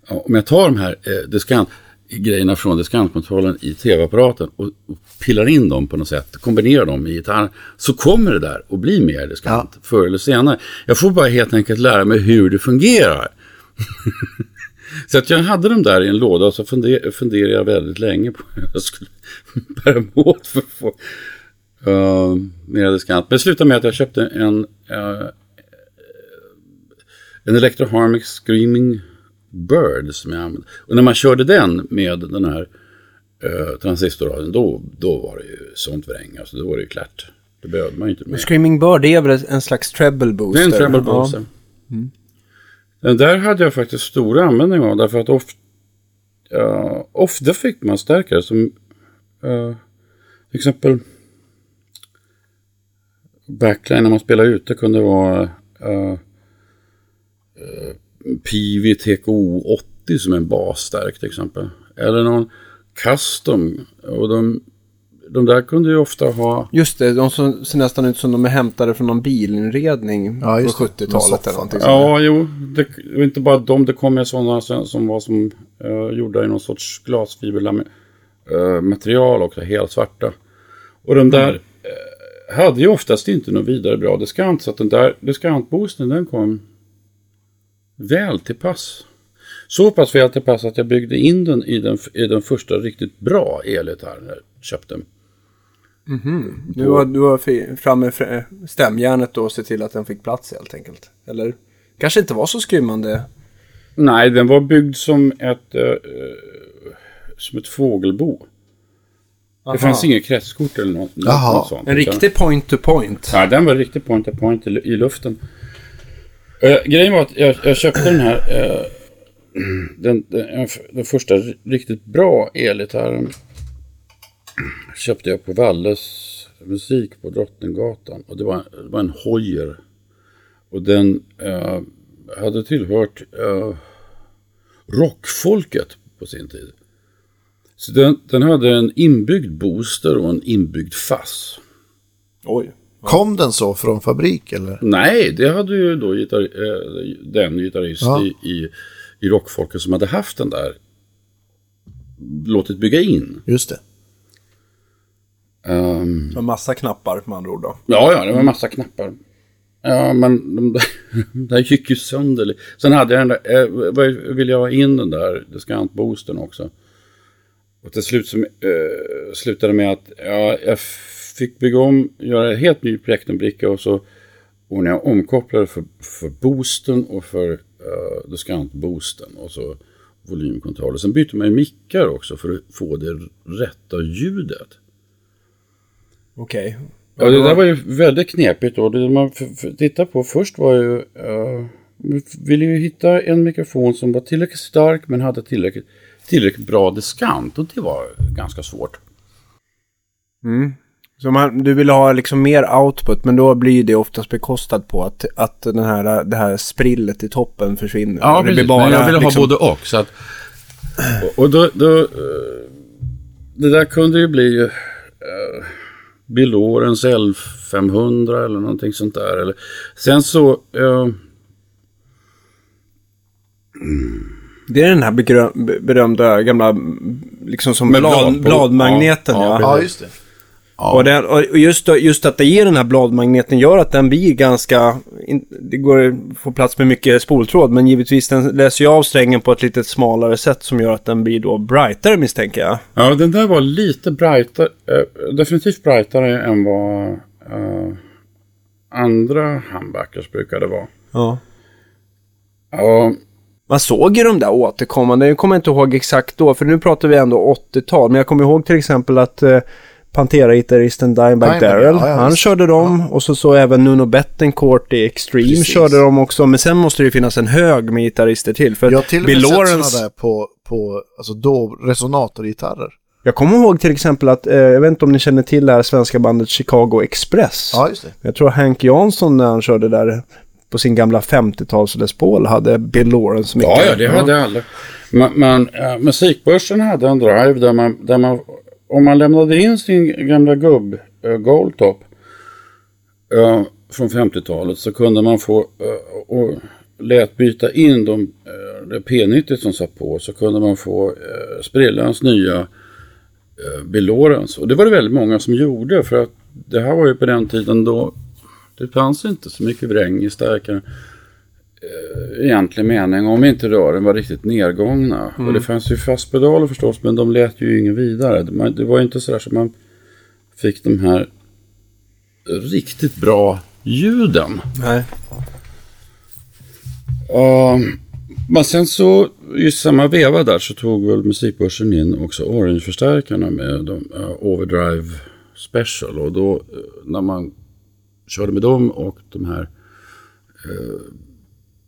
Speaker 3: ja, om jag tar de här eh, diskant, grejerna från diskantkontrollen i tv-apparaten och, och pillar in dem på något sätt, kombinerar dem i gitarren, så kommer det där att bli mer diskant förr eller senare. Jag får bara helt enkelt lära mig hur det fungerar. så att jag hade dem där i en låda och så funder, funderade jag väldigt länge på hur jag skulle bära mig åt för att få uh, mer diskant. Men det slutade med att jag köpte en eh, en Electro Harmonic Screaming Bird som jag använde. Och när man körde den med den här uh, transistorradion, då, då var det ju sånt vräng. Alltså då var det ju klart. Det behövde man ju inte mer.
Speaker 1: Screaming Bird, det är väl en slags treble booster?
Speaker 3: Det är en treble
Speaker 1: Ja.
Speaker 3: booster. Den där hade jag faktiskt stor användning av därför att ofta, ofta fick man stärkare som uh, till exempel backline när man spelar ute kunde vara uh, uh, Pivi TKO 80 som en basstärk till exempel. Eller någon custom. Och de, de där kunde ju ofta ha
Speaker 1: Just det, de som ser nästan ut som de är hämtade från någon bilinredning
Speaker 2: Ja,
Speaker 1: på
Speaker 2: det.
Speaker 1: 70-talet
Speaker 2: Någon
Speaker 1: eller någonting sånt.
Speaker 3: Ja, jo. Det var inte bara de. Det kom ju sådana som, som var som uh, gjorda i någon sorts glasfibermaterial också. Helt svarta. Och de där eh, hade ju oftast inte någon vidare bra diskant. Så att den där diskantboosten den kom väl till pass. Så pass väl till pass att jag byggde in den i den, i den första riktigt bra elgitarren jag köpte.
Speaker 1: Du var, du var framme stämjärnet då och se till att den fick plats helt enkelt. Eller? Kanske inte var så skrymmande.
Speaker 3: Nej, den var byggd som ett, eh, som ett fågelbo. Det
Speaker 1: Aha.
Speaker 3: fanns inget kretskort eller något, något sånt.
Speaker 1: En riktig point to point.
Speaker 3: Ja, den var riktigt point to point i, i luften. Eh, grejen var att jag, jag köpte den här eh, den, den, den första riktigt bra elgitarren köpte jag på Valles musik på Drottninggatan. Och det var, det var en Hoyer. Och den eh, hade tillhört eh, rockfolket på sin tid. Så den, den hade en inbyggd booster och en inbyggd fass.
Speaker 1: Oj.
Speaker 2: Kom den så från fabrik eller?
Speaker 3: Nej, det hade ju då gitarr, eh, den gitarrist
Speaker 2: Ja.
Speaker 3: i, i, i rockfolket som hade haft den där låtit bygga in.
Speaker 2: Just det.
Speaker 3: Ehm,
Speaker 1: Med massa knappar med andra ord då.
Speaker 3: ja, ja, det var massa knappar. Ja, men de där, de där gick ju sönder. Sen hade jag den där, eh, vad- ville jag ha in den där diskantboosten också. Och till slut som, eh, slutade med att ja, jag fick bygga om, göra en helt ny plektrumbricka och så ordnade jag omkopplare för, för boosten och för uh, diskantboosten och så volymkontroller. Sen bytte man ju mickar också för att få det rätta ljudet.
Speaker 1: Okej.
Speaker 3: Ja, det där var ju väldigt knepigt. Och det man tittar på först var ju... Uh, vi ville ju hitta en mikrofon som var tillräckligt stark men hade tillräckligt, tillräckligt bra diskant. Och det var ganska svårt.
Speaker 1: Mm. Så man, du vill ha liksom mer output, men då blir det oftast bekostat på att, att den här, det här sprillet i toppen försvinner.
Speaker 3: Ja, precis.
Speaker 1: blir bara,
Speaker 3: men jag ville
Speaker 1: liksom,
Speaker 3: ha både och. Så att, och, då... då eh, det där kunde ju bli... Uh, Bill Lawrence L500 eller någonting sånt där. Eller, sen så... eh,
Speaker 1: Det är den här berömda gamla, liksom som blad, bladmagneten.
Speaker 3: Ja,
Speaker 1: Ja,
Speaker 2: Ja, just det.
Speaker 1: Och, den, och just, just att det ger den här bladmagneten gör att den blir ganska, det går att få plats med mycket spoltråd, men givetvis den läser ju av strängen på ett lite smalare sätt som gör att den blir då brightare misstänker jag.
Speaker 3: Ja, den där var lite brightare, eh, definitivt brightare än vad eh, andra humbuckers brukade vara.
Speaker 1: Ja.
Speaker 3: Ja,
Speaker 1: Man såg ju de där återkommande, jag kommer inte ihåg exakt då, för nu pratar vi ändå 80-tal, men jag kommer ihåg till exempel att eh, Pantera-gitarristen Dimebag
Speaker 2: Dimebag,
Speaker 1: Darrell,
Speaker 2: ja, ja,
Speaker 1: han
Speaker 2: visst.
Speaker 1: körde dem och så så även Nuno Bettencourt i Extreme
Speaker 2: Precis.
Speaker 1: körde de också, men sen måste det ju finnas en hög med gitarrister till. För
Speaker 2: Jag har till och
Speaker 1: Bill
Speaker 2: med sett
Speaker 1: Lawrence,
Speaker 2: sådana där på, på alltså då, resonatorgitarrer.
Speaker 1: jag kommer ihåg till exempel att, eh, jag vet inte om ni känner till det här svenska bandet Chicago Express.
Speaker 2: Ja, just det.
Speaker 1: Jag tror Hank Jansson när han körde där på sin gamla 50-tals Les Paul hade Bill Lawrence mycket.
Speaker 3: ja, ja, det hade alla. Men, men äh, musikbörsen hade en drive där man, där man, om man lämnade in sin gamla gubb-goldtop eh, eh, från 50-talet så kunde man få, eh, och lät byta in de, det P90 som satt på, så kunde man få Sprillans nya äh, Bill Lawrence. Och det var det väldigt många som gjorde för att det här var ju på den tiden då det fanns inte så mycket vräng i stärkaren egentlig mening om inte rören var riktigt nedgångna. Och det fanns ju fastpedaler förstås men de lät ju ingen vidare. Det, var ju inte sådär som man fick de här riktigt bra ljuden.
Speaker 1: Nej.
Speaker 3: Um, men sen så i samma veva där så tog väl musikbörsen in också Orange-förstärkarna med de, eh, Overdrive Special. Och då eh, när man körde med dem och de här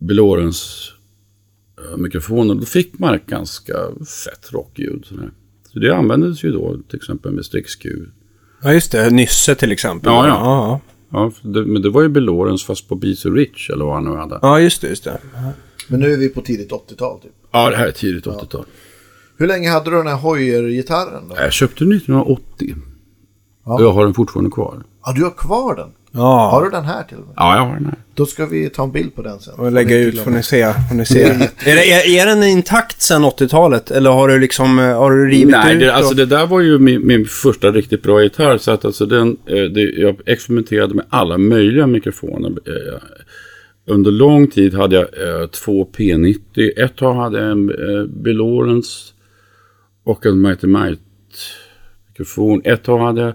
Speaker 3: uh, Belorens uh, mikrofoner då fick man ett ganska fett rockljud. sådär. Så det användes ju då till exempel med Q.
Speaker 1: Ja, just det. Nysse till exempel.
Speaker 3: Ja, ja.
Speaker 1: ja.
Speaker 3: Ja, det, men det var ju Belorens fast på Be So Rich eller vad han nu hade.
Speaker 1: Ja, just det, just det.
Speaker 2: Men nu är vi på tidigt 80-tal typ.
Speaker 3: Ja, det här är tidigt 80-tal.
Speaker 2: Hur länge hade du den här Hoyer-gitarren då?
Speaker 3: Jag köpte den 1980.
Speaker 2: Ja.
Speaker 3: Och jag har den fortfarande kvar.
Speaker 2: Ja, du har kvar den.
Speaker 1: Ja.
Speaker 2: Har du den här till och med?
Speaker 3: Ja, jag har den här.
Speaker 2: Då ska vi ta en bild på den sen.
Speaker 1: Och lägga ut får ni se. Får ni se. är, det, är, är den intakt sedan 80-talet? Eller har du liksom, eh, har du rivit
Speaker 3: Nej,
Speaker 1: ut?
Speaker 3: det, alltså det där var ju min, min första riktigt bra gitarr. Så att alltså den, eh, det, jag experimenterade med alla möjliga mikrofoner. Eh, Under lång tid hade jag två P90. Ett tag hade jag en Bill Lawrence och en Mighty Might mikrofon. Ett tag hade jag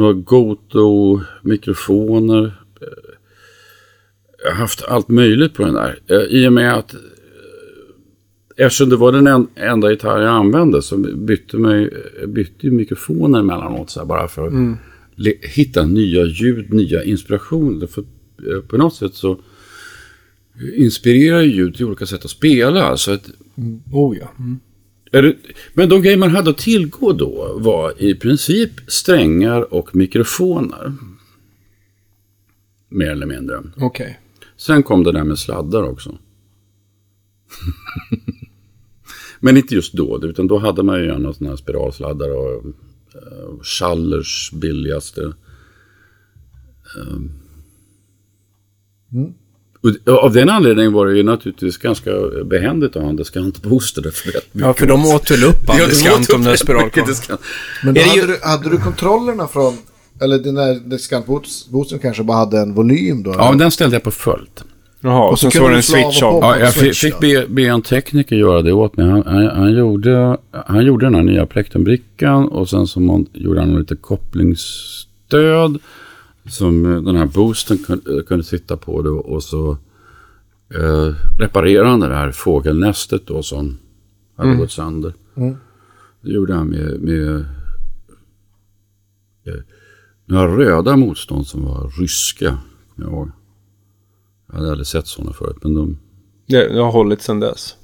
Speaker 3: några Goto-mikrofoner. Eh, Jag har haft allt möjligt på den där. Eh, I och med att Eftersom det var den en, enda gitarr jag använde så bytte, mig, bytte ju mikrofoner emellanåt så här, bara för att le, hitta nya ljud, nya inspirationer. För eh, på något sätt så inspirerar ju ljud till olika sätt att spela. Så att
Speaker 1: Oh ja. Mm.
Speaker 3: Men de grejer man hade att tillgå då var i princip strängar och mikrofoner. Mer eller mindre.
Speaker 1: Okej.
Speaker 3: Sen kom det där med sladdar också. Men inte just då, utan då hade man ju gärna sådana här spiralsladdar och uh, Schallers billigaste. Um, och av den anledningen var det ju naturligtvis ganska behändigt att ha en diskantbooster. Därför rätt
Speaker 1: Ja, för de åt väl upp all
Speaker 3: Ja, det
Speaker 1: diskant om den
Speaker 3: mycket
Speaker 1: spiralkameran.
Speaker 3: diskant.
Speaker 2: Men då hade,
Speaker 1: ju-
Speaker 2: du, hade du kontrollerna från... Eller den där diskantboosten kanske bara hade en volym då?
Speaker 3: Ja, men den ställde jag på fullt.
Speaker 1: Jaha, och
Speaker 2: Och så
Speaker 1: så, var det en
Speaker 2: slå av och
Speaker 1: switch
Speaker 2: på.
Speaker 1: av.
Speaker 3: Ja, jag fick,
Speaker 2: switch
Speaker 3: fick be, be en tekniker göra det åt mig. Han, han, han, gjorde, han gjorde den här nya plektrumbrickan och sen så mon- gjorde han lite kopplingsstöd som eh, den här boosten kunde, kunde sitta på då och så eh, reparerade han det här fågelnästet då som hade gått sönder.
Speaker 2: Mm.
Speaker 3: Det gjorde han med, med eh, några röda motstånd som var ryska. kommer Jag, ihåg. jag hade aldrig sett sådana förut, men de
Speaker 1: det har hållit sedan dess.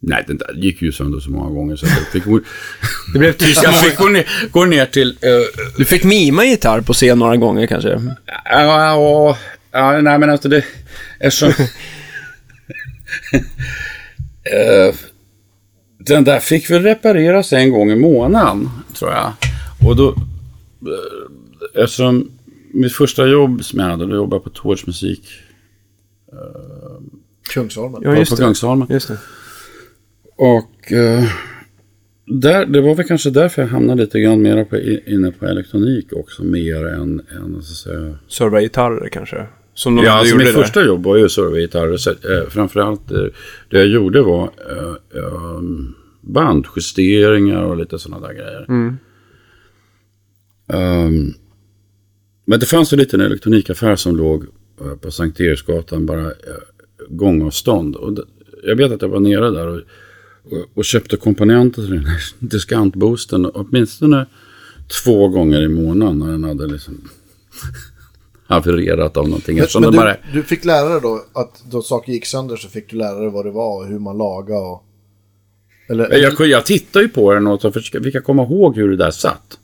Speaker 3: Nej, den där gick ju sönder så många gånger så jag fick,
Speaker 1: Det blev tyst.
Speaker 3: jag fick gå, ner, gå ner till... eh,
Speaker 1: Du fick mima gitarr på scen några gånger kanske?
Speaker 3: Ja, ja, ja, nej men alltså det... Eftersom... Eh, den där fick väl repareras en gång i månaden, tror jag. Och då... eh, Eftersom mitt första jobb som jag hade, då jobbade jag på Tårts musik
Speaker 2: Kungsholmen.
Speaker 1: Ja,
Speaker 3: på,
Speaker 1: just
Speaker 3: på
Speaker 1: det.
Speaker 3: Kungsholmen.
Speaker 1: Just det.
Speaker 3: Och eh, där, det var väl kanske därför jag hamnade lite grann mer på, inne på elektronik också, mer än, än så att säga...
Speaker 1: Serva gitarrer kanske? Som de
Speaker 3: Ja, alltså mitt
Speaker 1: där.
Speaker 3: första jobb var ju servergitarr. Så, eh, framförallt eh, det jag gjorde var eh, eh, bandjusteringar och lite sådana där grejer.
Speaker 1: Mm.
Speaker 3: Ehm, men det fanns en elektronikaffär som låg eh, på Sankt Eriksgatan, bara eh, gångavstånd. Och det, jag vet att jag var nere där och, och, köpte komponenter till den här diskantboosten åtminstone två gånger i månaden när den hade liksom havererat av någonting.
Speaker 2: Men, men du,
Speaker 3: bara...
Speaker 2: du fick lära dig då att då saker gick sönder så fick du lära dig vad det var och hur man lagade och... Eller...
Speaker 3: Jag, jag tittade ju på den och så fick jag komma ihåg hur det där satt.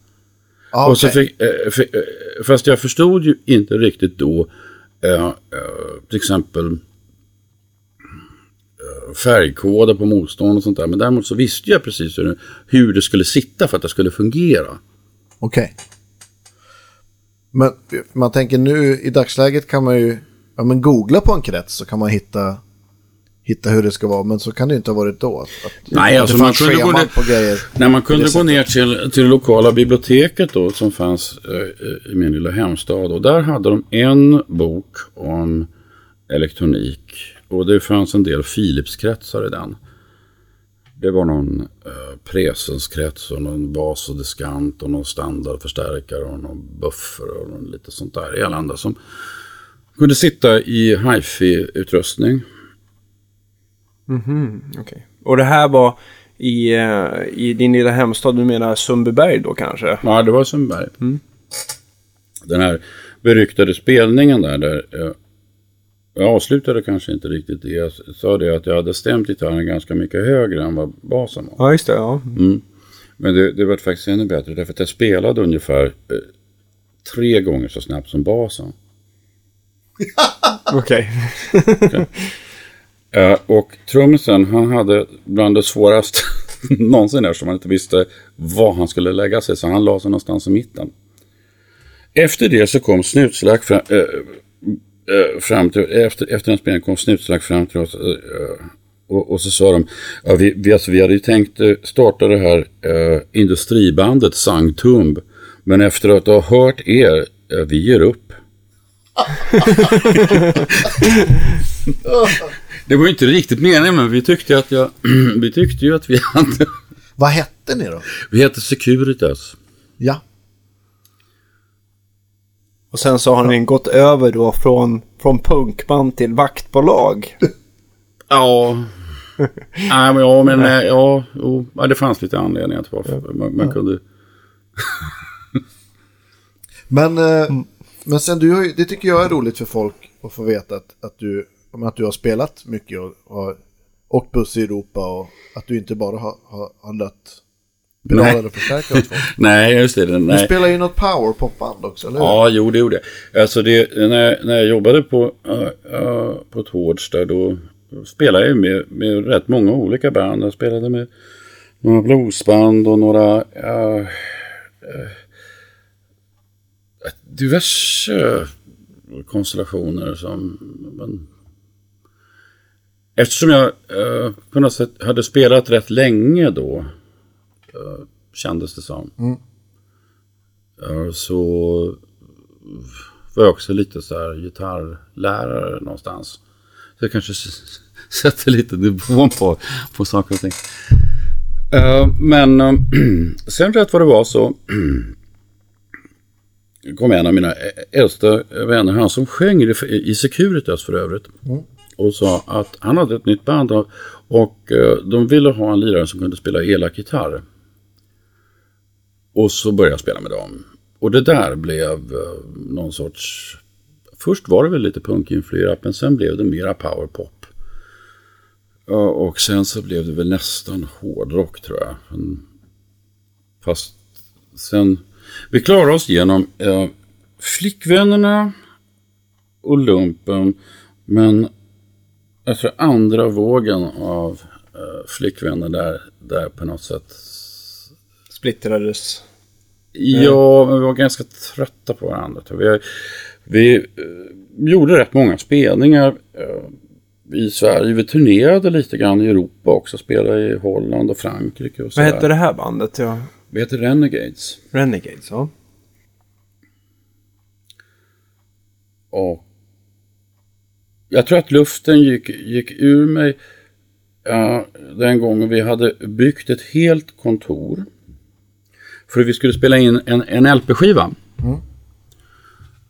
Speaker 2: ah,
Speaker 3: Och så fick, eh, fi- eh, fast jag förstod ju inte riktigt då, eh, eh, till exempel färgkoder på motstånd och sånt där. Men däremot så visste jag precis hur det, hur det skulle sitta för att det skulle fungera.
Speaker 2: Okej. Men man tänker nu i dagsläget kan man ju ja, men googla på en krets så kan man hitta, hitta hur det ska vara. Men så kan det ju inte ha varit då. Att,
Speaker 3: Nej,
Speaker 2: att
Speaker 3: alltså man kunde gå ner-
Speaker 2: på grejer.
Speaker 3: När man kunde gå ner till, till det lokala biblioteket då som fanns eh, i min lilla hemstad. Och där hade de en bok om elektronik. Och det fanns en del Philipskretsar i den. Det var någon eh, presenskrets och någon bas och diskant och någon standardförstärkare och någon buffer och någon lite sånt där elände som kunde sitta i hifi-utrustning.
Speaker 1: Okej. Och det här var i, eh, i din lilla hemstad, du menar Sundbyberg då kanske?
Speaker 3: Ja, det var Sundberg. Den här beryktade spelningen där, där eh, jag avslutade kanske inte riktigt det. Jag sa det att jag hade stämt gitarren ganska mycket högre än vad basen var.
Speaker 1: Ja, just det. Ja.
Speaker 3: Mm. Men det, det var faktiskt ännu bättre därför att jag spelade ungefär eh, tre gånger så snabbt som basen.
Speaker 1: Okej.
Speaker 3: Eh, och trummisen, han hade bland det svåraste någonsin där som han inte visste var han skulle lägga sig. Så han la sig någonstans i mitten. Efter det så kom Snutslack fram, eh, eh, fram till, efter, efter en spelning kom Snutslack fram till oss. eh, och, och så sa de, ja, vi, vi, alltså, vi hade ju tänkt eh, starta det här eh, industribandet Sangtumb. Men efter att ha hört er, eh, vi ger upp. Det var ju inte riktigt meningen, men vi tyckte, att jag, vi tyckte ju att vi hade...
Speaker 2: Vad hette ni då?
Speaker 3: Vi hette Securitas.
Speaker 2: Ja.
Speaker 1: Och sen så har ni gått över då från, från punkband till vaktbolag.
Speaker 3: Ja. Nej, men ja, men eh, ja, jo, ja, det fanns lite anledningar till varför. Man, man kunde...
Speaker 2: Men, eh, men sen du har ju, det tycker jag är roligt för folk att få veta att, att, du, om att du har spelat mycket och, och åkt buss i Europa och att du inte bara har, har, har lött förstärkare folk.
Speaker 3: Nej, just det.
Speaker 2: Du
Speaker 3: Nej.
Speaker 2: spelar ju något powerpopband också, eller hur?
Speaker 3: Ja, jo, det gjorde jag. Alltså det, när, jag- när jag jobbade på, uh, uh, på Tårds där, då spelade jag med, med rätt många olika band. Jag spelade med några bluesband och några uh, uh, diverse konstellationer som... Men, eftersom jag uh, på något sätt hade spelat rätt länge då, kändes det som. Uh, så var jag också lite så här gitarrlärare någonstans. Så jag kanske sätter lite nivån på, på saker och ting. Eh, men eh, sen rätt vad det var så kom en av mina äldsta vänner, han som sjöng i, Securitas för övrigt. Och sa att han hade ett nytt band och, eh, de ville ha en lirare som kunde spela elak gitarr. Och så började jag spela med dem. Och det där blev eh, någon sorts... Först var det väl lite punkinfluerat men sen blev det mera powerpop. Och sen så blev det väl nästan hårdrock tror jag. Fast sen... Vi klarade oss genom eh, Flickvännerna och Lumpen. Men jag tror andra vågen av eh, Flickvänner där, där på något sätt
Speaker 1: Splittrades.
Speaker 3: Ja, men vi var ganska trötta på varandra. Vi, vi eh, gjorde rätt många spelningar eh, i Sverige. Vi turnerade lite grann i Europa också. Spelade i Holland och Frankrike och så
Speaker 1: Vad hette det här bandet? Ja.
Speaker 3: Vi heter Renegades.
Speaker 1: Renegades, ja.
Speaker 3: Och jag tror att luften gick, gick ur mig ja, den gången vi hade byggt ett helt kontor. För vi skulle spela in en, en LP-skiva.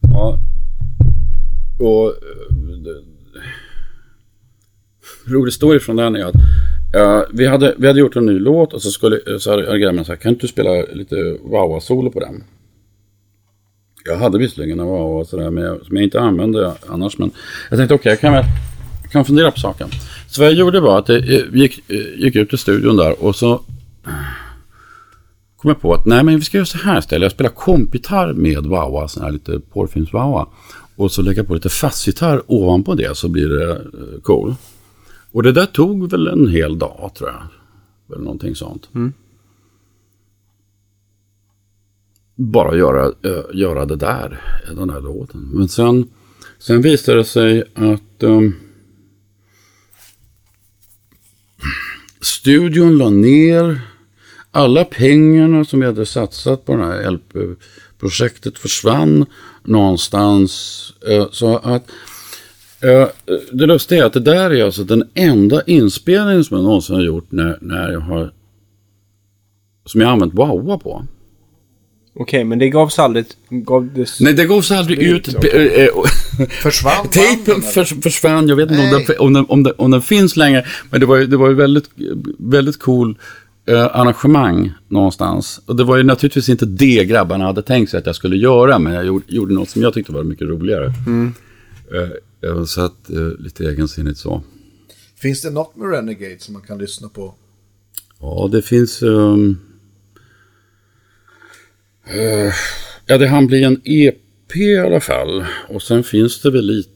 Speaker 3: Ja. Och eh, rolig story från den är att ja, vi, hade, vi hade gjort en ny låt och så, skulle, så hade grabben sagt kan inte du spela lite wah-wah-solo på den? Jag hade visserligen en och sådär, men jag, som jag inte använde annars. Men jag tänkte okej, jag kan, väl- jag kan fundera på saken. Så vad jag gjorde var att jag eh, gick, eh, gick ut i studion där och så eh, kom jag på att nej men vi ska göra så här istället. Jag spelar kompgitarr med wah sån här lite porrfilms wah Och så lägga på lite fastgitarr ovanpå det så blir det eh, cool. Och det där tog väl en hel dag tror jag. Eller någonting sånt. Bara göra, eh, göra det där, den där låten. Men sen, sen visade det sig att um, studion la ner alla pengarna som vi hade satsat på det här LP-projektet försvann någonstans. Eh, Så att eh, det lustiga är att det där är alltså den enda inspelningen som jag någonsin har gjort när, när jag har som jag har använt Wowa på.
Speaker 1: Okej, men det gavs aldrig... Gavs...
Speaker 3: Nej, det gavs aldrig ut. Eh, eh,
Speaker 2: Försvann
Speaker 3: Tejpen förs, försvann, jag vet inte om
Speaker 2: Nej.
Speaker 3: den, om, den, om, den, om den finns längre. Men det var ju, det var ju väldigt, väldigt cool eh, arrangemang någonstans. Och det var ju naturligtvis inte det grabbarna hade tänkt sig att jag skulle göra. Men jag gjorde, gjorde något som jag tyckte var mycket roligare. Eh, eh, så att, eh, lite egensinnigt så.
Speaker 2: Finns det något med Renegade som man kan lyssna på?
Speaker 3: Ja, det finns... eh, ja, det hann bli en EP i alla fall. Och sen finns det väl lite...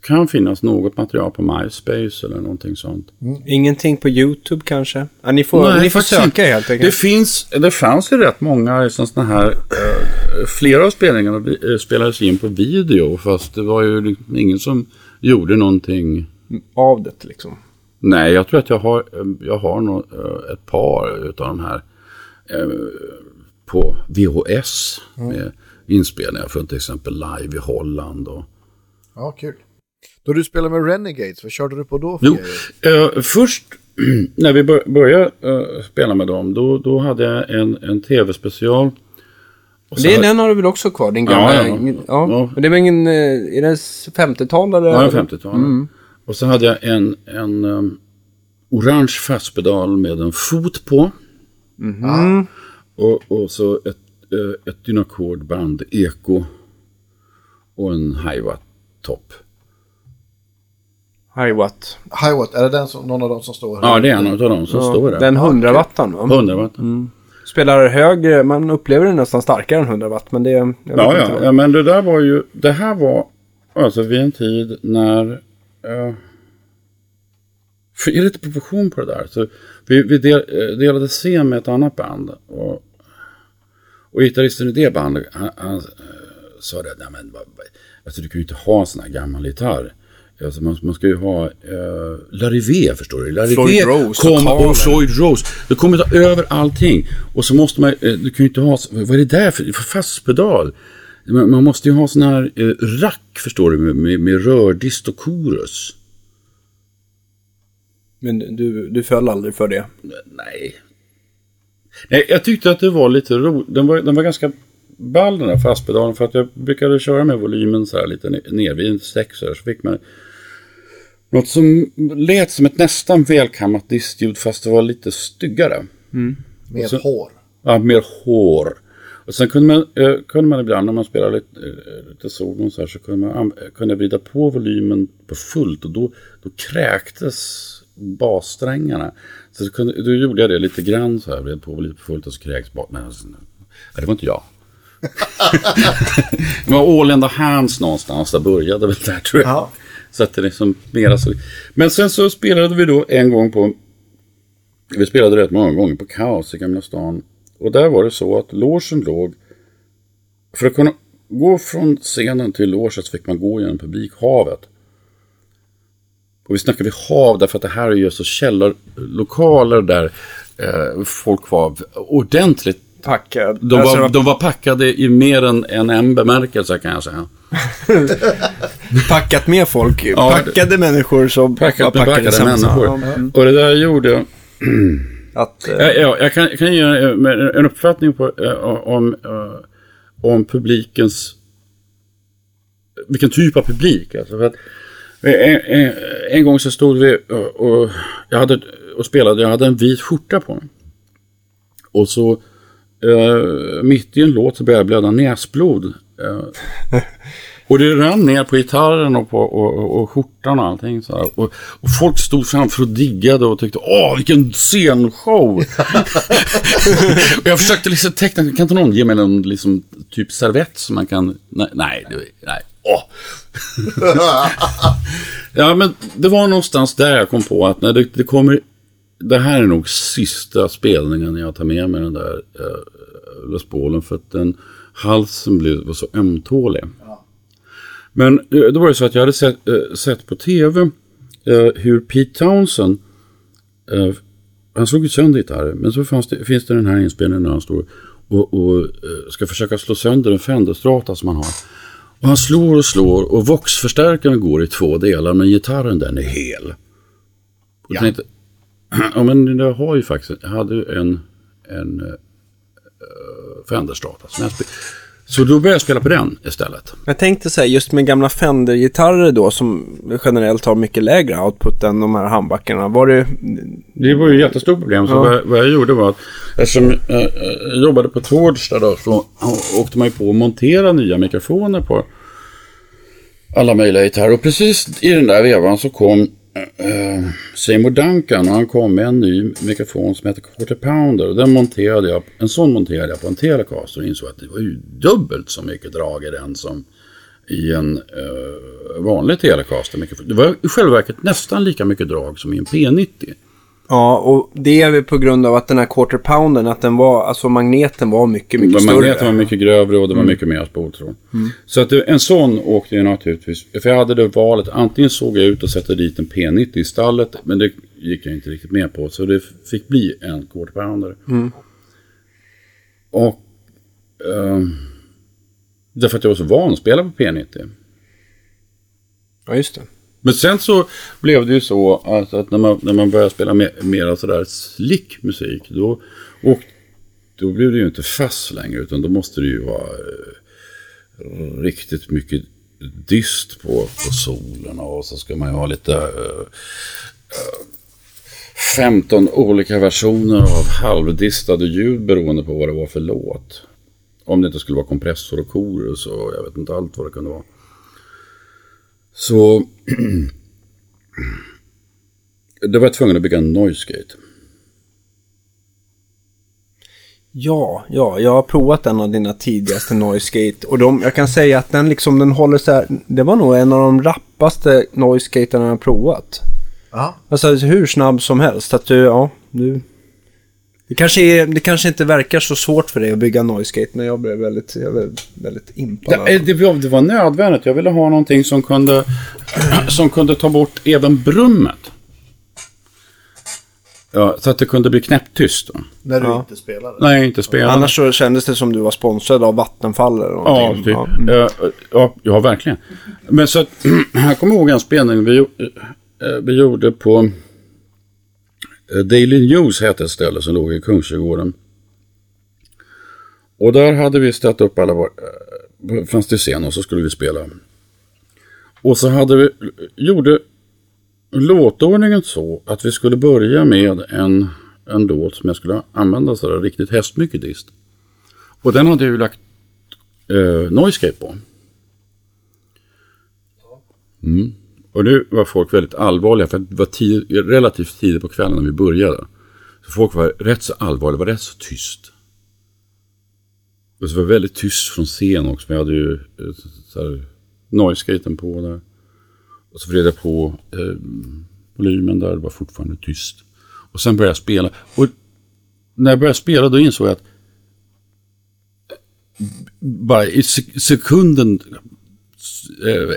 Speaker 3: kan finnas något material på MySpace eller någonting sånt.
Speaker 1: Ingenting på YouTube kanske? Ja, ni får,
Speaker 3: Nej,
Speaker 1: ni får söka
Speaker 3: inte.
Speaker 1: helt
Speaker 3: Det,
Speaker 1: enkelt.
Speaker 3: finns, det fanns ju rätt många sådana här... eh, flera av spelningarna eh, spelades in på video. Fast det var ju liksom ingen som gjorde någonting...
Speaker 1: Av det liksom.
Speaker 3: Nej, jag tror att jag har, eh, jag har nog, eh, ett par utav de här eh, på VHS. Med inspelningar från till exempel live i Holland. Och,
Speaker 2: Ja, kul. Då du spelade med Renegades, vad körde du på då för
Speaker 3: jo, eh, först när vi bör, började eh, spela med dem, då, då hade jag en, en tv-special.
Speaker 1: Det,
Speaker 3: hade-
Speaker 1: den har du väl också kvar? Din gamla?
Speaker 3: Ja,
Speaker 1: Ja,
Speaker 3: ja.
Speaker 1: ja.
Speaker 3: Ja.
Speaker 1: Men det var ingen... eh, Är det 50-tal eller?
Speaker 3: Ja, 50-talet. Och så hade jag en, en um, orange fastpedal med en fot på.
Speaker 1: Mm.
Speaker 3: Och, och så ett, eh, ett dynakordband, eko. Och en hiva topp.
Speaker 1: Hiwatt.
Speaker 2: Hiwatt, är det den som, någon av dem som står här?
Speaker 3: Ja, det är en av dem som står där.
Speaker 1: Den 100 wattan va?
Speaker 3: 100 watt.
Speaker 1: Spelar högre, man upplever den nästan starkare än 100 watt. Men det... Jag vet
Speaker 3: Ja,
Speaker 1: inte
Speaker 3: ja, ja, men det där var ju, det här var alltså vid en tid när, eh, för ge lite proportion på det där. Så vi vi del, eh, delade scen med ett annat band. Och, och gitarristen i det bandet, han, han eh, sa det, nej men alltså, du kan ju inte ha en sån här gammal gitarr. Alltså, man, man ska ju ha uh, Larivé, förstår du. Larivé
Speaker 1: Floyd Rose
Speaker 3: kom, och Floyd Rose. Det kommer ta över allting. Och så måste man, eh, du kan ju inte ha, vad är det där för, för fastpedal? Man, man måste ju ha sån här eh, rack, förstår du, med, med, med rördist och korus.
Speaker 1: Men du, du föll aldrig för det.
Speaker 3: Nej. Nej, jag tyckte att det var lite roligt. Den var, den var ganska ball den där fastpedalen. För att jag brukade köra med volymen så här lite ne- ner vid en sex så fick man något som lät som ett nästan välkammat distljud fast det var lite styggare.
Speaker 2: Med
Speaker 3: så-
Speaker 2: hår.
Speaker 3: Ja, mer hår. Och sen kunde man, eh, kunde man ibland när man spelade lite, eh, lite solon så här så kunde man an- kunde vrida på volymen på fullt och då, då kräktes bassträngarna. Så kunde, då gjorde jag det lite grann så här, vred på lite på fullt och så kräks. Nej, alltså, nej, det var inte jag. Det var All in the Hands någonstans, där började väl där tror jag.
Speaker 2: Ja.
Speaker 3: Så att det liksom mera så. Men sen så spelade vi då en gång på vi spelade rätt många gånger på Kaos i Gamla stan. Och där var det så att logen låg... För att kunna gå från scenen till logen så fick man gå genom publikhavet. Och vi snackar vi hav därför att det här är ju så källarlokaler där eh, folk var ordentligt...
Speaker 1: Packad.
Speaker 3: De
Speaker 1: Alltså,
Speaker 3: var, de var packade i mer än, än en bemärkelse kan jag säga.
Speaker 1: Packat med folk.
Speaker 3: Ja,
Speaker 1: packade människor som
Speaker 3: Packat
Speaker 1: var
Speaker 3: packade
Speaker 1: samma-
Speaker 3: människor.
Speaker 1: Mm.
Speaker 3: Och det där gjorde...
Speaker 1: Att, eh,
Speaker 3: Ja, ja, jag kan, kan ge en, en uppfattning på, eh, om, eh, om publikens... Vilken typ av publik. Alltså, för att, en, en, en gång så stod vi och, och, jag hade, och spelade, jag hade en vit skjorta på mig. Och så eh, mitt i en låt så började jag blöda näsblod. Eh, och det rann ner på gitarren och på och, och, och skjortan och allting. Så här. Och, och folk stod framför och diggade och tyckte åh vilken scenshow. och jag försökte liksom teckna, kan inte någon ge mig någon liksom, typ servett som man kan, nej, nej, nej, åh. ja men det var någonstans där jag kom på att när det, det kommer, det här är nog sista spelningen jag tar med mig den där eh, Les Paulen för att den halsen blev, var så ömtålig. Men eh, då var det så att jag hade sett, eh, sett på tv eh, hur Pete Townsend, eh, han slog ju sönder gitarrer, men så det, finns det den här inspelningen när han står och, och eh, ska försöka slå sönder en Fender-strata som han har. Och han slår och slår och Vox-förstärkaren går i två delar, men gitarren den är hel. Och
Speaker 2: Ja.
Speaker 3: tänkte, ja men jag har ju faktiskt, jag hade en, en uh, som jag spelade. Så då började jag spela på den istället.
Speaker 1: Jag tänkte säga, just med gamla Fender-gitarrer då, som generellt har mycket lägre output än de här handbackarna. Var det...
Speaker 3: Det var ju ett jättestort problem. Så
Speaker 1: Ja.
Speaker 3: vad, vad jag gjorde var att eftersom jag eh, jobbade på Torsdag då så åkte man ju på att montera nya mikrofoner på alla möjliga gitarrer. Och precis i den där vevan så kom Eh, eh, Seymour Duncan och han kom med en ny mikrofon som heter Quarter Pounder. Och den monterade jag, en sån monterade jag på en Telecaster och insåg att det var ju dubbelt så mycket drag i den som i en eh, vanlig Telecaster. Det var i själva verket nästan lika mycket drag som i en P90.
Speaker 1: Ja, och det är väl på grund av att den här quarter poundern, att den var, alltså magneten var mycket, mycket
Speaker 3: Men
Speaker 1: större.
Speaker 3: Magneten var mycket grövre och det var mycket mer spoltråd. Så att en sån åkte jag naturligtvis. För jag hade det valet. Antingen såg jag ut och satte dit en P90 i stallet. Men det gick jag inte riktigt med på. Så det fick bli en quarter pounder. Och... ehm, därför att jag var så van att spela på P90.
Speaker 1: Ja, just det.
Speaker 3: Men sen så blev det ju så att, att när, man, när man började spela mer, mer sådär slick musik, då, och, då blev det ju inte fast längre, utan då måste det ju vara eh, riktigt mycket dyst på, på solen och så ska man ju ha lite eh, eh, 15 olika versioner av halvdistade ljud beroende på vad det var för låt. Om det inte skulle vara kompressor och korus och jag vet inte allt vad det kunde vara. Så Då var jag tvungen att bygga en noise gate.
Speaker 1: Ja, ja, jag har provat en av dina tidigaste Noise Gate och de, jag kan säga att den liksom, den håller så här, det var nog en av de rappaste Noise Gaterna jag har provat.
Speaker 2: Ja.
Speaker 1: Alltså hur snabb som helst, att du, ja, du... Det kanske, är, det kanske inte verkar så svårt för dig att bygga Noise Gate, men jag blev väldigt, jag blev väldigt impad.
Speaker 3: Ja, eh, det, var, det var nödvändigt. Jag ville ha någonting som kunde, som kunde ta bort även brummet. Ja, så att det kunde bli knäpptyst. Då.
Speaker 2: När du
Speaker 1: Ja.
Speaker 2: inte spelade.
Speaker 3: Nej, inte spela.
Speaker 1: Annars så kändes det som du var sponsrad av Vattenfall eller
Speaker 3: Ja,
Speaker 1: någonting.
Speaker 3: typ.
Speaker 1: Ja. mm.
Speaker 3: Ja, ja, ja, verkligen. Men så att, jag kommer ihåg en spelning vi, eh, vi gjorde på eh, Daily News hette ett ställe som låg i Kungsträdgården. Och där hade vi ställt upp alla våra, eh, fanns det scen och så skulle vi spela. Och så hade vi, gjorde låtordningen så att vi skulle börja med en, en låt som jag skulle använda sådär riktigt hästmycket dist. Och den hade jag ju lagt eh, Noiscape på. Mm. Och nu var folk väldigt allvarliga för det var tid, relativt tidigt på kvällen när vi började. Så folk var rätt så allvarliga, det var rätt så tyst. Och så var det väldigt tyst från scen också. Vi hade ju eh, noise-gaten på där. Och så vred jag på eh, volymen där, det var fortfarande tyst. Och sen började jag spela. Och när jag började spela då insåg jag att eh, bara i sekunden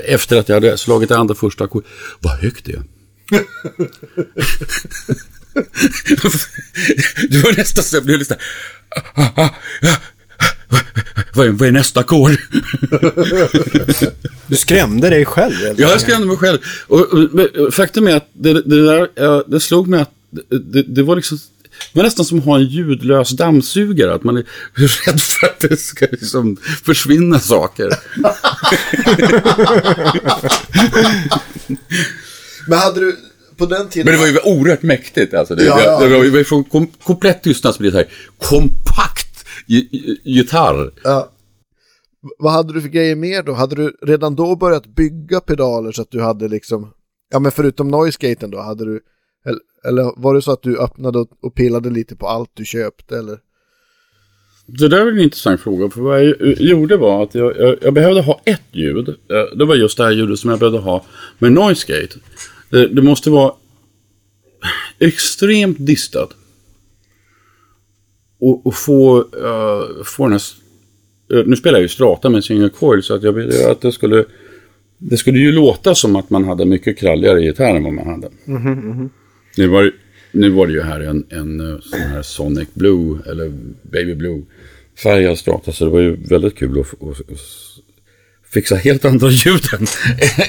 Speaker 3: efter att jag hade slagit det andra första ackordet, vad högt det är. det var nästan så jag blev lite vad, är, vad är nästa ackord?
Speaker 1: Du skrämde dig själv.
Speaker 3: Ja, jag skrämde mig själv. Och, och, och faktum är att det, det där, ja, det slog mig att det, det, det var liksom det var nästan som att ha en ljudlös dammsugare. Att man är rädd för att det ska liksom försvinna saker.
Speaker 2: Men hade du på den tiden...
Speaker 3: Men det var ju oerhört mäktigt. Alltså. Det,
Speaker 2: Ja, ja.
Speaker 3: det, var ju från kom, komplett tystnad så blir det så här kompakt gi- gi- gitarr.
Speaker 2: Ja. Vad hade du för grejer mer då? Hade du redan då börjat bygga pedaler så att du hade liksom, ja men förutom noise-gaten då, hade du, eller, var det så att du öppnade och, pillade lite på allt du köpte eller?
Speaker 3: Det där är en intressant fråga. För vad jag gjorde var att jag, jag, jag behövde ha ett ljud. Eh, Det var just det här ljudet som jag behövde ha med noise gate. Det, det måste vara extremt distat. Och, och få, uh, få den här... eh, nu spelar jag ju strata med single coil så att jag ville att det skulle... Det skulle ju låta som att man hade mycket kralligare gitarr än vad man hade. Nu var, nu var det ju här en, en eh, sån här Sonic Blue eller Baby Blue färgad strata så det var ju väldigt kul att, att, att fixa helt andra ljud än,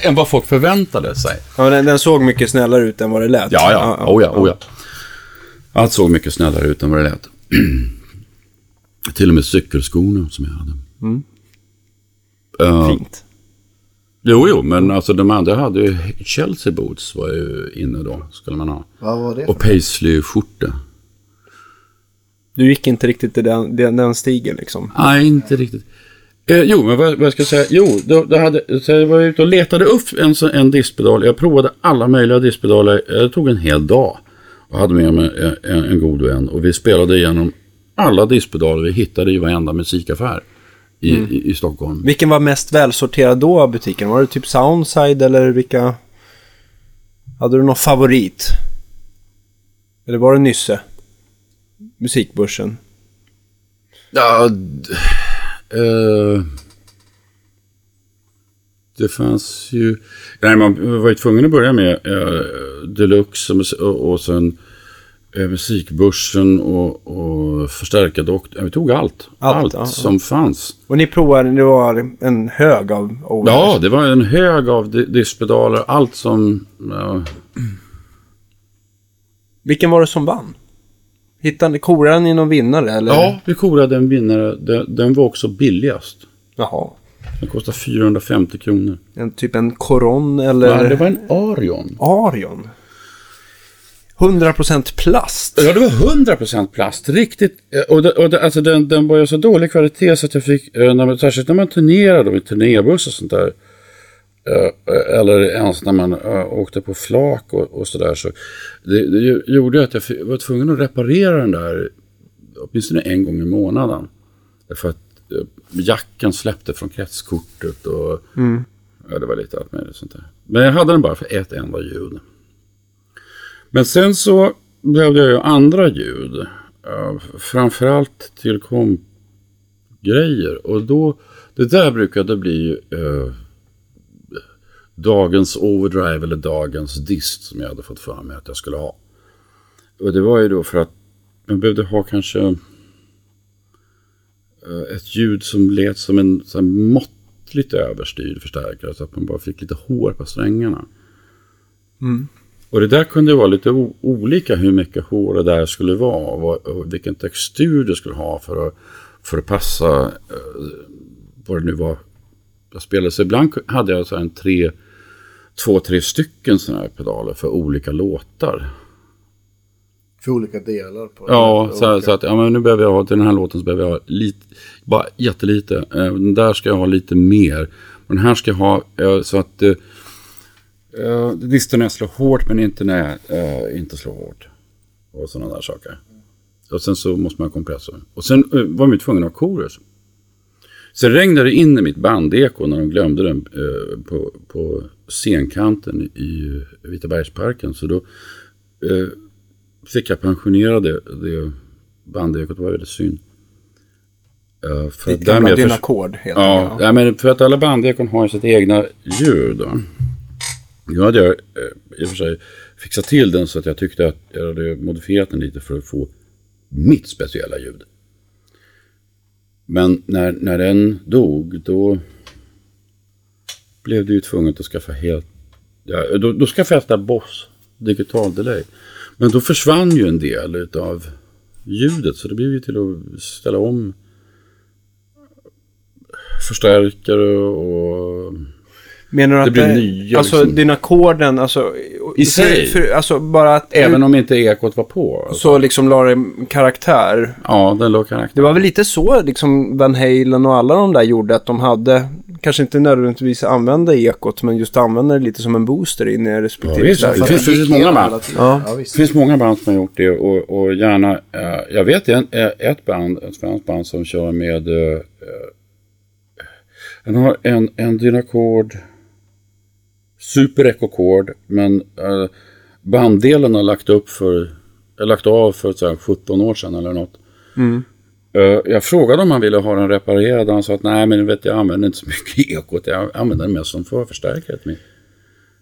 Speaker 3: än vad folk förväntade sig.
Speaker 1: Ja, den, den såg mycket snällare ut än vad det lät.
Speaker 3: Ja, ja, oh ja, oh ja. Allt såg mycket snällare ut än vad det lät. Till och med cykelskorna som jag hade. Eh,
Speaker 1: Fint.
Speaker 3: Jo, jo, men alltså de andra hade ju Chelsea Boots var ju inne då, skulle man ha.
Speaker 2: Vad var det?
Speaker 3: Och Paisley-skjorta.
Speaker 1: Du gick inte riktigt i den, den, den stigen liksom.
Speaker 3: Nej, inte riktigt. Eh, jo, men vad, vad ska jag säga? Jo, då, då hade, så jag var ute och letade upp en, en diskpedal. Jag provade alla möjliga diskpedaler. Det tog en hel dag. Och hade med mig en, en, en god vän. Och vi spelade igenom alla diskpedaler vi hittade i varenda musikaffär i, i, i Stockholm.
Speaker 1: Vilken var mest välsorterad då av butiken? Var det typ Soundside eller vilka? Hade du någon favorit? Eller var det Nysse? Musikbörsen?
Speaker 3: Ja, eh, det fanns ju... Nej, man var ju tvungen att börja med eh, Deluxe och, och sen Musikbörsen och, och Förstärkardoktorn. Vi tog allt.
Speaker 1: Allt,
Speaker 3: Allt,
Speaker 1: ja, ja.
Speaker 3: som fanns.
Speaker 1: Och ni provade, det var en hög av overs.
Speaker 3: Ja, det var en hög av di- diskpedaler. Allt som... Ja,
Speaker 1: Vilken var det som vann? Hittade korade ni någon vinnare eller?
Speaker 3: ja vi korade en vinnare. Den, den var också billigast.
Speaker 1: Jaha.
Speaker 3: Den kostade 450 kronor.
Speaker 1: En, typ en Coron eller?
Speaker 3: Ja, det var en Arion.
Speaker 1: Arion. 100% plast.
Speaker 3: Ja, det var 100% plast. Riktigt. eh, Och, det, och det, alltså den, den var ju så dålig kvalitet så att jag fick, eh, när man, särskilt när man turnerade med turnébuss och sånt där. Eh, eller ens när man åkte på flak och, och sådär. Så det, det gjorde att jag var tvungen att reparera den där åtminstone en gång i månaden. För att jacken släppte från kretskortet och mm. ja, det var lite allt möjligt sånt där. Men jag hade den bara för ett enda ljud. Men sen så behövde jag ju andra ljud. Eh, framförallt till kompgrejer. Och då, det där brukade bli eh, dagens overdrive eller dagens dist som jag hade fått för mig att jag skulle ha. Och det var ju då för att man behövde ha kanske eh, ett ljud som lät som en så här, måttligt överstyrd förstärkare så att man bara fick lite hår på strängarna. Mm. Och det där kunde vara lite olika hur mycket hår det där skulle vara och, och vilken textur det skulle ha för att, för att passa eh, vad det nu var jag spelade. Så ibland hade jag så en tre, två, tre stycken sådana här pedaler för olika låtar.
Speaker 2: För olika delar? På
Speaker 3: ja, så, olika... så, att ja, men nu behöver jag ha till den här låten så behöver jag ha lite, bara jättelite. Eh, den där ska jag ha lite mer. den här ska jag ha eh, så att Uh, distar när jag slår hårt men inte när jag uh, inte slår hårt. Och sådana där saker. Och sen så måste man ha kompressor. Och sen uh, var man ju tvungen att ha chorus. Sen regnade det in i mitt bandeko när de glömde den uh, på, på scenkanten i Vitabergsparken. Så då uh, fick jag pensionera det, det bandekot. Det var väldigt synd.
Speaker 1: Uh, för Ditt gamla Dynacord
Speaker 3: helt ja, ja, men för att alla bandekon har sitt egna ljud. Då. Nu hade jag eh, i och för sig fixat till den så att jag tyckte att jag hade modifierat den lite för att få mitt speciella ljud. Men när, när den dog, då blev det ju tvunget att skaffa helt... Ja, då, då skaffade jag ett Boss digital delay. Men då försvann ju en del av ljudet så det blev ju till att ställa om förstärkare och
Speaker 1: Menar du att det, nya, alltså liksom. dina ackorden, alltså...
Speaker 3: I sig?
Speaker 1: För, alltså bara att...
Speaker 3: Även om inte ekot var på?
Speaker 1: Alltså. Så liksom la det karaktär?
Speaker 3: Ja, den la karaktär.
Speaker 1: Det var väl lite så liksom Van Halen och alla de där gjorde, att de hade, kanske inte nödvändigtvis använda ekot, men just använda det lite som en booster in i respektive...
Speaker 3: Ja, visst, det, finns, finns många band. Ja. Ja, det finns många band som har gjort det och, och gärna, uh, jag vet en, ett band, ett svenskt band som kör med, uh, den har en, en dynakord super ekokord men uh, banddelen har lagt upp för, jag lagt av för så här, 17 år sedan eller något. Mm. Uh, jag frågade om han ville ha den reparerad och han sa att nej men vet jag använder inte så mycket ekot, jag använder den mest som förstärkare till mig.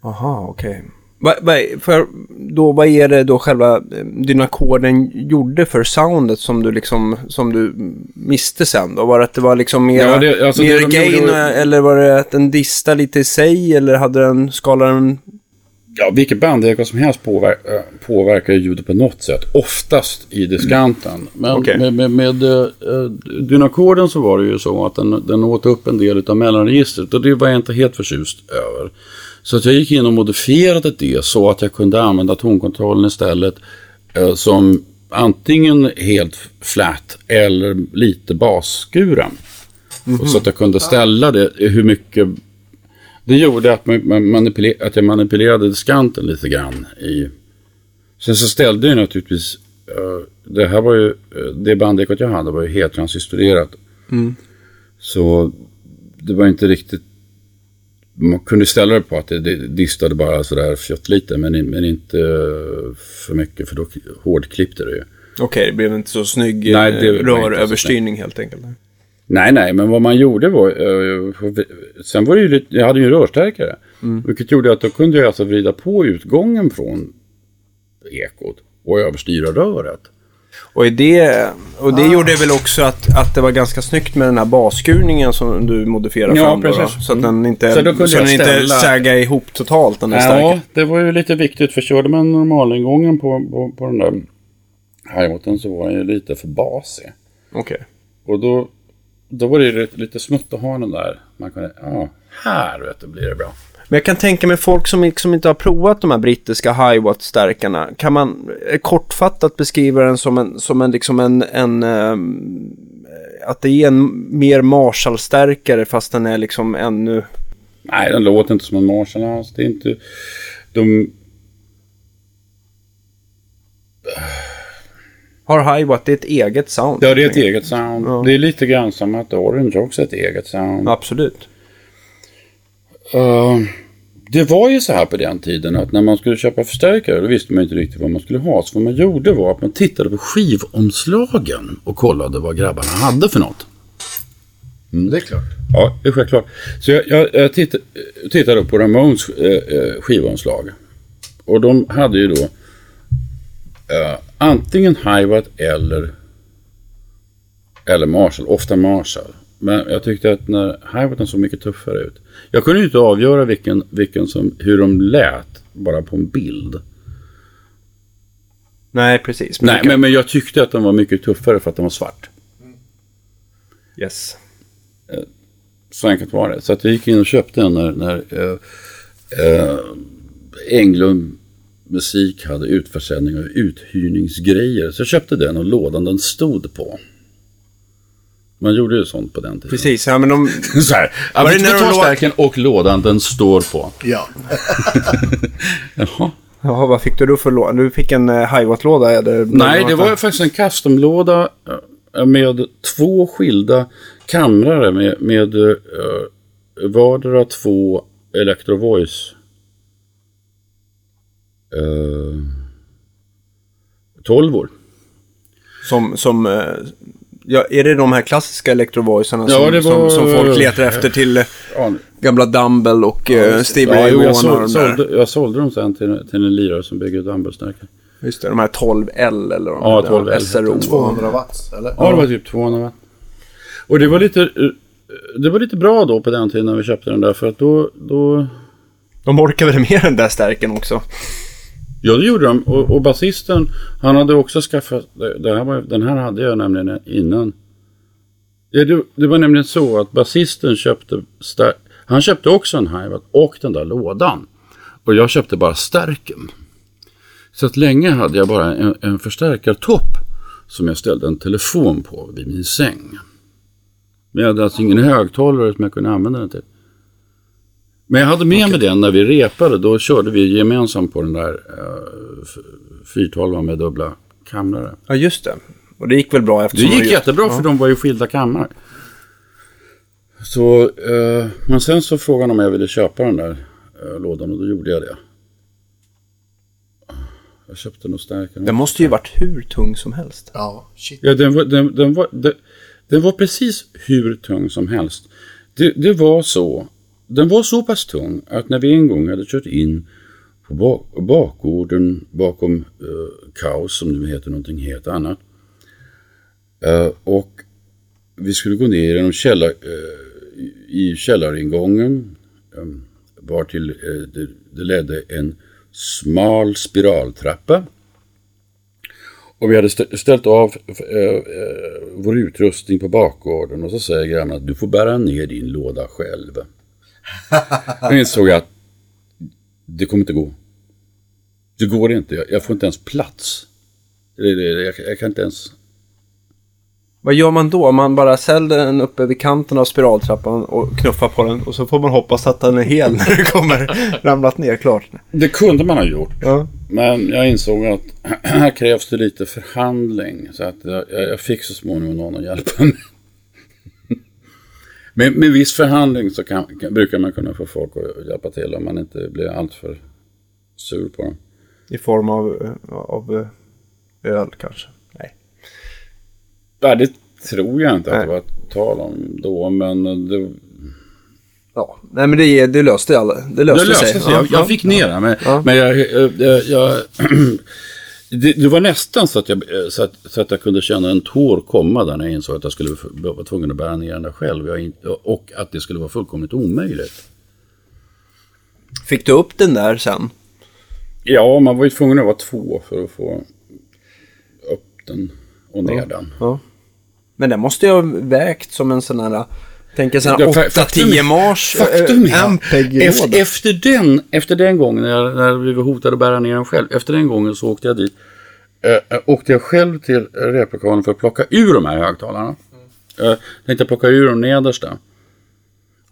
Speaker 1: Aha, okej. Okay. Va, va, för då, vad är det då själva eh, dynakorden gjorde för soundet som du liksom, som du miste sen då? Var det att det var liksom mer, ja, det, alltså mer det gain gjorde... eller var det att den distade lite i sig eller hade den, skalade
Speaker 3: Ja, vilket bandekor som helst påver eh, påverkar ljudet på något sätt. Oftast i diskanten. Men okay. med, med, med uh, dynakorden så var det ju så att den, den åt upp en del av mellanregistret. Och det var jag inte helt förtjust över. Så att jag gick in och modifierade det så att jag kunde använda tonkontrollen istället eh, som antingen helt flat eller lite basskuren. Mm -hmm. Så att jag kunde ställa det hur mycket... Det gjorde att, man att jag manipulerade diskanten lite grann. I... Sen så ställde jag naturligtvis... Uh, det här var ju... Det bandekot jag hade var ju helt transistorerat. Mm. Så det var inte riktigt man kunde ställa det på att det, det distade bara sådär fjott lite men, men inte för mycket för då hårdklippte det ju.
Speaker 1: Okej, okay, det blev inte så snygg nej, det röröverstyrning helt enkelt.
Speaker 3: Nej, nej, men vad man gjorde var... Uh, sen var det ju lite... Jag hade ju en rörstärkare. Mm. Vilket gjorde att då kunde jag alltså vrida på utgången från ekot och överstyra röret.
Speaker 1: Och, det, och det ah. gjorde väl också att, att det var ganska snyggt med den här basskurningen som du modifierade ja, fram. Då, då, så att den inte, så, så den inte säga ihop totalt. Den
Speaker 3: ja, stark. det var ju lite viktigt. För körde man normalingången på, på, på den där hi så var den ju lite för basig.
Speaker 1: Okej. Okay.
Speaker 3: Och då, då var det lite, lite smutt att ha den där. Man kunde, ja, här vet du, blir det bra.
Speaker 1: Men jag kan tänka mig folk som liksom inte har provat de här brittiska Hiwatt-stärkarna. Kan man eh, kortfattat beskriva den som en, som en, liksom en, en um, att det är en mer Marshall-stärkare fast den är liksom ännu
Speaker 3: Nej, den låter inte som en Marshall alls. Det är inte... De...
Speaker 1: Har Hiwatt ett eget sound?
Speaker 3: Ja, det är ett eget sound.
Speaker 1: Ja.
Speaker 3: Det är lite grann som att Orange också är ett eget sound.
Speaker 1: Absolut.
Speaker 3: Uh, det var ju så här på den tiden att när man skulle köpa förstärkare då visste man inte riktigt vad man skulle ha. Så vad man gjorde var att man tittade på skivomslagen och kollade vad grabbarna hade för något.
Speaker 2: Det är klart.
Speaker 3: Ja, det är självklart. Så jag, jag, jag titt, tittade på Ramones eh, eh, skivomslag. Och de hade ju då eh, antingen Hiwatt eller, eller Marshall, ofta Marshall. Men jag tyckte att när Hiwatten såg mycket tuffare ut. Jag kunde ju inte avgöra vilken, vilken som, hur de lät bara på en bild.
Speaker 1: Nej, precis.
Speaker 3: Nej,
Speaker 1: du kan-
Speaker 3: men, men jag tyckte att den var mycket tuffare för att den var svart.
Speaker 1: Yes.
Speaker 3: Så enkelt var det. Så att jag gick in och köpte den när, när eh, eh, Englund Musik hade utförsäljning och uthyrningsgrejer. Så jag köpte den och lådan den stod på. Man gjorde ju sånt på den tiden.
Speaker 1: Precis, ja men de...
Speaker 3: Så här,
Speaker 1: Var det när de låg-
Speaker 3: och lådan den står på.
Speaker 2: Ja.
Speaker 3: Jaha.
Speaker 1: Jaha, vad fick du då för låda? Du fick en uh, Hiwatt-låda eller?
Speaker 3: Nej, det var faktiskt en customlåda eh, med två skilda kamrare med, med uh, vardera två Electro Voice uh, tolvor.
Speaker 1: Som, som... eh, ja, är det de här klassiska electrovoicerna
Speaker 3: Ja,
Speaker 1: som,
Speaker 3: det
Speaker 1: som,
Speaker 3: var-
Speaker 1: som folk letar efter till eh,
Speaker 3: Ja,
Speaker 1: gamla Dumble och Stevie
Speaker 3: ja,
Speaker 1: Ray
Speaker 3: jo,
Speaker 1: Vaughan
Speaker 3: jag, såld, sålde, jag sålde dem sen till, till en lirare som bygger dumbbellstärkare.
Speaker 1: Just det, de här 12L eller de
Speaker 3: Ja,
Speaker 1: där,
Speaker 3: 12L
Speaker 1: SRO.
Speaker 2: 200 watts, eller?
Speaker 3: Ja, det var typ 200 watt. Och det var lite, eh, det var lite bra då på den tiden när vi köpte den där för att då, då
Speaker 1: De orkar väl mer än den där stärken också?
Speaker 3: Ja, det gjorde de. Och, och basisten, han hade också skaffat... det- här var, den här hade jag nämligen innan. Ja, det, det var nämligen så att basisten köpte... Stär, han köpte också en Hiwatt och den där lådan. Och jag köpte bara stärken. Så att länge hade jag bara en, en förstärkartopp som jag ställde en telefon på vid min säng. Men jag hade alltså ingen högtalare som jag kunde använda den till. Men jag hade med mig den när vi repade. Då körde vi gemensamt på den där uh, 412 med dubbla kamrar.
Speaker 1: Ja, just det. Och det gick väl bra
Speaker 3: Det
Speaker 1: eftersom...
Speaker 3: gick
Speaker 1: de-
Speaker 3: jättebra för de var ju skilda kammare. Så, eh, men sen så frågade han om jag ville köpa den där eh, lådan och då gjorde jag det. Jag köpte nog stärkare.
Speaker 1: Den måste ju varit hur tung som helst.
Speaker 2: Ja, shit.
Speaker 3: Ja, den var, den, den, var, den, den var precis hur tung som helst. Det, det var så. Den var så pass tung att när vi en gång hade kört in på bak, bakgården bakom eh, Kaos, som nu heter någonting helt annat. Eh, och vi skulle gå ner genom källar, eh, i källaringången. Eh, var till eh, det, det ledde en smal spiraltrappa. Och vi hade ställt av eh, eh, vår utrustning på bakgården och så säger grannen att du får bära ner din låda själv. Då insåg jag att det kommer inte gå. Det går inte, jag, jag får inte ens plats. Jag, jag kan inte ens...
Speaker 1: Vad gör man då? Man bara ställer den uppe vid kanten av spiraltrappan och knuffar på den och så får man hoppas att den är hel när det kommer ramlat ner klart.
Speaker 3: Det kunde man ha gjort.
Speaker 1: Ja.
Speaker 3: Men jag insåg att här krävs det lite förhandling. Så att jag fick så småningom någon att hjälpa mig. Med, med viss förhandling så kan, kan, brukar man kunna få folk att hjälpa till om man inte blir alltför sur på dem.
Speaker 1: I form av, eh, av eh, öl kanske. Nej.
Speaker 3: Ja, det tror jag inte att
Speaker 1: Nej.
Speaker 3: det var tal om då, men det,
Speaker 1: Ja, nej men det, det löste alla. Det löste,
Speaker 3: det löste sig.
Speaker 1: Ja,
Speaker 3: Jag, jag
Speaker 1: ja.
Speaker 3: fick ner det, men,
Speaker 1: Ja.
Speaker 3: men jag, jag, jag, jag det, det var nästan så att, jag, så, att, så att jag kunde känna en tår komma där när jag insåg att jag skulle vara tvungen att bära ner den där själv. Inte, och att det skulle vara fullkomligt omöjligt.
Speaker 1: Fick du upp den där sen?
Speaker 3: Ja, man var ju tvungen att vara två för att få upp den och ner den.
Speaker 1: Ja. Men den måste ju ha vägt som en sån här... Tänk
Speaker 3: Ja, fa- faktum-
Speaker 1: 8-10 mars
Speaker 3: Faktum
Speaker 1: äh,
Speaker 3: är,
Speaker 1: Ampeg-låda.
Speaker 3: efter, efter, den, efter den gången när, när vi var hotade att bära ner den själv, efter den gången så åkte jag dit. Eh, äh, åkte jag själv till replokalen för att plocka ur de här högtalarna.
Speaker 1: Mm.
Speaker 3: Jag tänkte plocka ur de nedersta.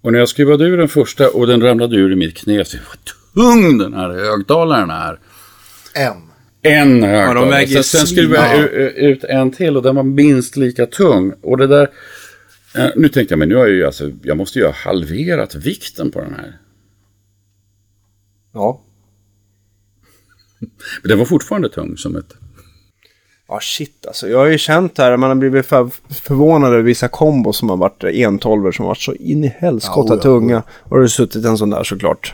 Speaker 3: Och när jag skruvade ur den första och den ramlade ur i mitt knä, så vad tung den här högtalaren är.
Speaker 2: En.
Speaker 3: En högtalare.
Speaker 1: väger
Speaker 3: sen, sen skruvade jag ut en till och den var minst lika tung. Och det där, eh, nu tänkte jag, men nu har jag ju alltså, jag måste ju ha halverat vikten på den här.
Speaker 1: Ja.
Speaker 3: Men den var fortfarande tung som ett...
Speaker 1: Ja, shit alltså. Jag har ju känt här, man har blivit för, förvånad över vissa kombos som har varit entolver som har varit så in i helskotta
Speaker 2: Ja, ja,
Speaker 1: tunga. Och det har suttit en sån där såklart.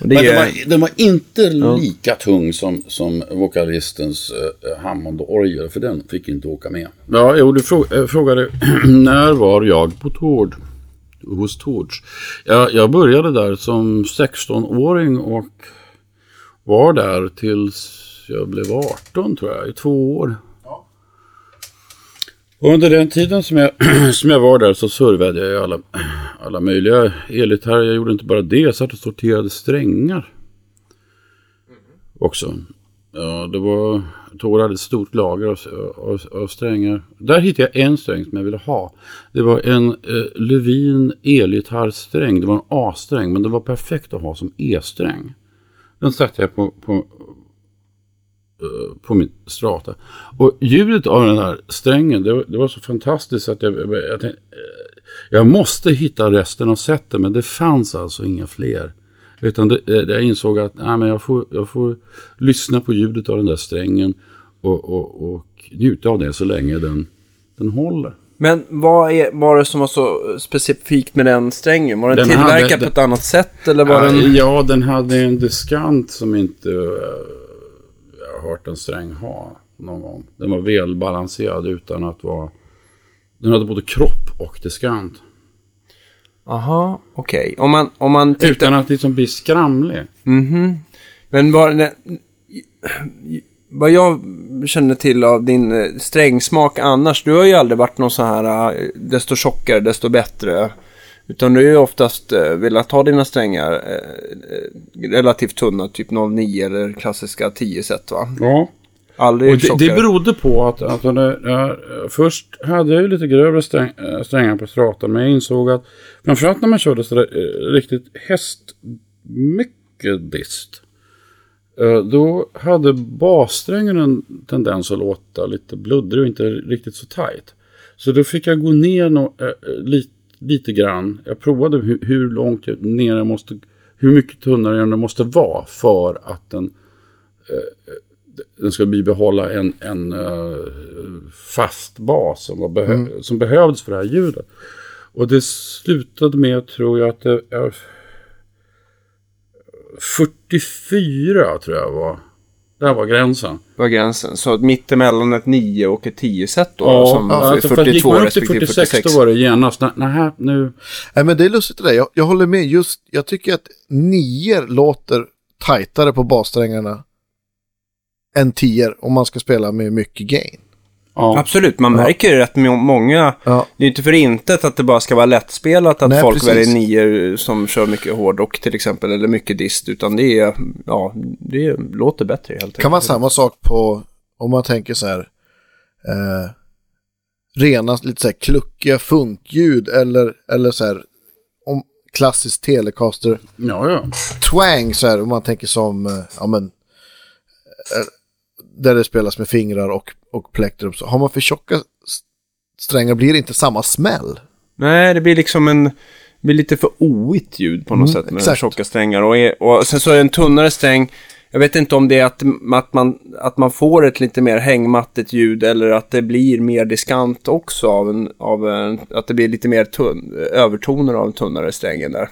Speaker 1: Och det
Speaker 3: Men
Speaker 1: är,
Speaker 3: den, var, den var inte lika tung som, som vokalistens uh, Hammond-orgel, för den fick inte åka med. Ja, jo, du eh, frågade när var jag på Tord? Hos Tords. Jag, jag började där som 16-åring och var där tills jag blev 18 tror jag, i två år. Och under den tiden som jag, som jag var där så servade jag alla, alla möjliga elgitarrer. Jag gjorde inte bara det, jag satt och sorterade strängar. Också. Ja, det var, Tor hade ett stort lager av, av, av strängar. Där hittade jag en sträng som jag ville ha. Det var en eh, Levin elgitarrsträng. Det var en A-sträng, men den var perfekt att ha som E-sträng. Den satte jag på, på, på min strata. Och ljudet av den här strängen, det, var- det var så fantastiskt att jag, jag, tänkte, eh, jag måste hitta resten av sätten, men det fanns alltså inga fler. Utan det, eh, jag insåg att nej, men jag, får, jag får lyssna på ljudet av den där strängen och, och, och njuta av det så länge den, den håller.
Speaker 1: Men vad är, var det som var så specifikt med den strängen? Var den,
Speaker 3: Den hade-
Speaker 1: tillverkad på
Speaker 3: den-
Speaker 1: ett annat sätt eller var
Speaker 3: Ja,
Speaker 1: den...
Speaker 3: ja, den hade en diskant som inte eh, har hört en sträng ha någon gång. Den var välbalanserad utan att vara... Den hade både kropp och diskant.
Speaker 1: Aha, okej. Om man, om man tittar...
Speaker 3: Utan att liksom bli skramlig.
Speaker 1: Mhm. Men vad, det- vad jag känner till av din eh, strängsmak annars, du har ju aldrig varit någon så här eh, desto tjockare, desto bättre. Utan du har ju oftast eh, velat ha dina strängar eh, eh, relativt tunna, typ 09 eller klassiska 10 set va?
Speaker 3: Ja.
Speaker 1: Aldrig
Speaker 3: Och det, det berodde på att, att när, när, först hade jag lite grövre sträng, strängar på stratan. Men jag insåg att framförallt när man körde så där, riktigt hästmycket dist. äh, då hade bassträngen en tendens att låta lite bluddrig och inte riktigt så tajt. Så då fick jag gå ner no, lite, lite grann. Jag provade hur, hur långt ner jag måste, hur mycket tunnare den måste vara för att den den ska bibehålla en, en eh, fast bas som, behö- som behövdes för det här ljudet. Och det slutade med, tror jag, att det är 44 tror jag var. Där var gränsen.
Speaker 1: var gränsen. Så mittemellan ett 9 och ett 10 set då? som
Speaker 3: ja,
Speaker 1: är
Speaker 3: alltså, för att gick
Speaker 1: 42
Speaker 3: man upp till
Speaker 1: respektive
Speaker 3: 46
Speaker 1: 46.
Speaker 3: då var det genast, nej, nu,
Speaker 2: Nej men det är lustigt det där, jag, jag håller med just, jag tycker att nior låter tajtare på bassträngarna än tior om man ska spela med mycket gain.
Speaker 3: Ja.
Speaker 1: Absolut, man märker ju rätt må- många.
Speaker 2: Ja.
Speaker 1: Det är inte för intet att det bara ska vara lättspelat att
Speaker 2: Nej,
Speaker 1: folk
Speaker 2: precis.
Speaker 1: väljer nior som kör mycket hårdrock till exempel, eller mycket dist, utan det är, ja, det låter bättre helt enkelt.
Speaker 2: kan vara samma sak på, om man tänker så här, eh, rena lite så här kluckiga funkljud eller, eller så här, om klassisk telecaster
Speaker 3: ja, ja.
Speaker 2: twang så här, om man tänker som, eh, ja men, eh, där det spelas med fingrar och, och plektrum. Så har man för tjocka strängar blir det inte samma smäll.
Speaker 1: Nej, det blir liksom en, det blir lite för oigt ljud på något
Speaker 2: Mm,
Speaker 1: sätt med
Speaker 2: exakt.
Speaker 1: tjocka strängar. Och, är, och sen så är det en tunnare sträng, jag vet inte om det är att, att, man, att man får ett lite mer hängmattigt ljud eller att det blir mer diskant också av en, av en att det blir lite mer tunn, övertoner av en tunnare strängen där.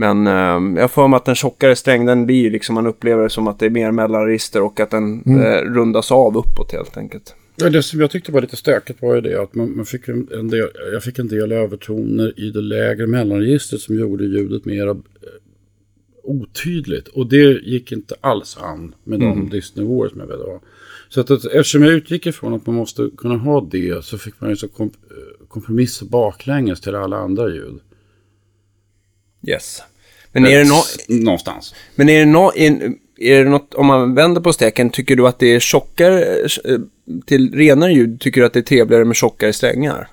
Speaker 1: Men eh, jag får mig att en tjockare sträng, den blir ju liksom, man upplever det som att det är mer mellanregister och att den eh, rundas av uppåt helt enkelt.
Speaker 3: Ja, det som jag tyckte var lite stökigt var ju det att man, man fick en, en del, jag fick en del övertoner i det lägre mellanregistret som gjorde ljudet mer eh, otydligt. Och det gick inte alls an med de distnivåer som jag ville ha. Så att, att, eftersom jag utgick ifrån att man måste kunna ha det så fick man ju så kom, eh, kompromissa baklänges till alla andra ljud.
Speaker 1: Yes. Men är det nå
Speaker 3: Någonstans.
Speaker 1: Men är det, nå är, är det något, om man vänder på steken, tycker du att det är tjockare, eh, till renare ljud, tycker du att det är trevligare med tjockare strängar?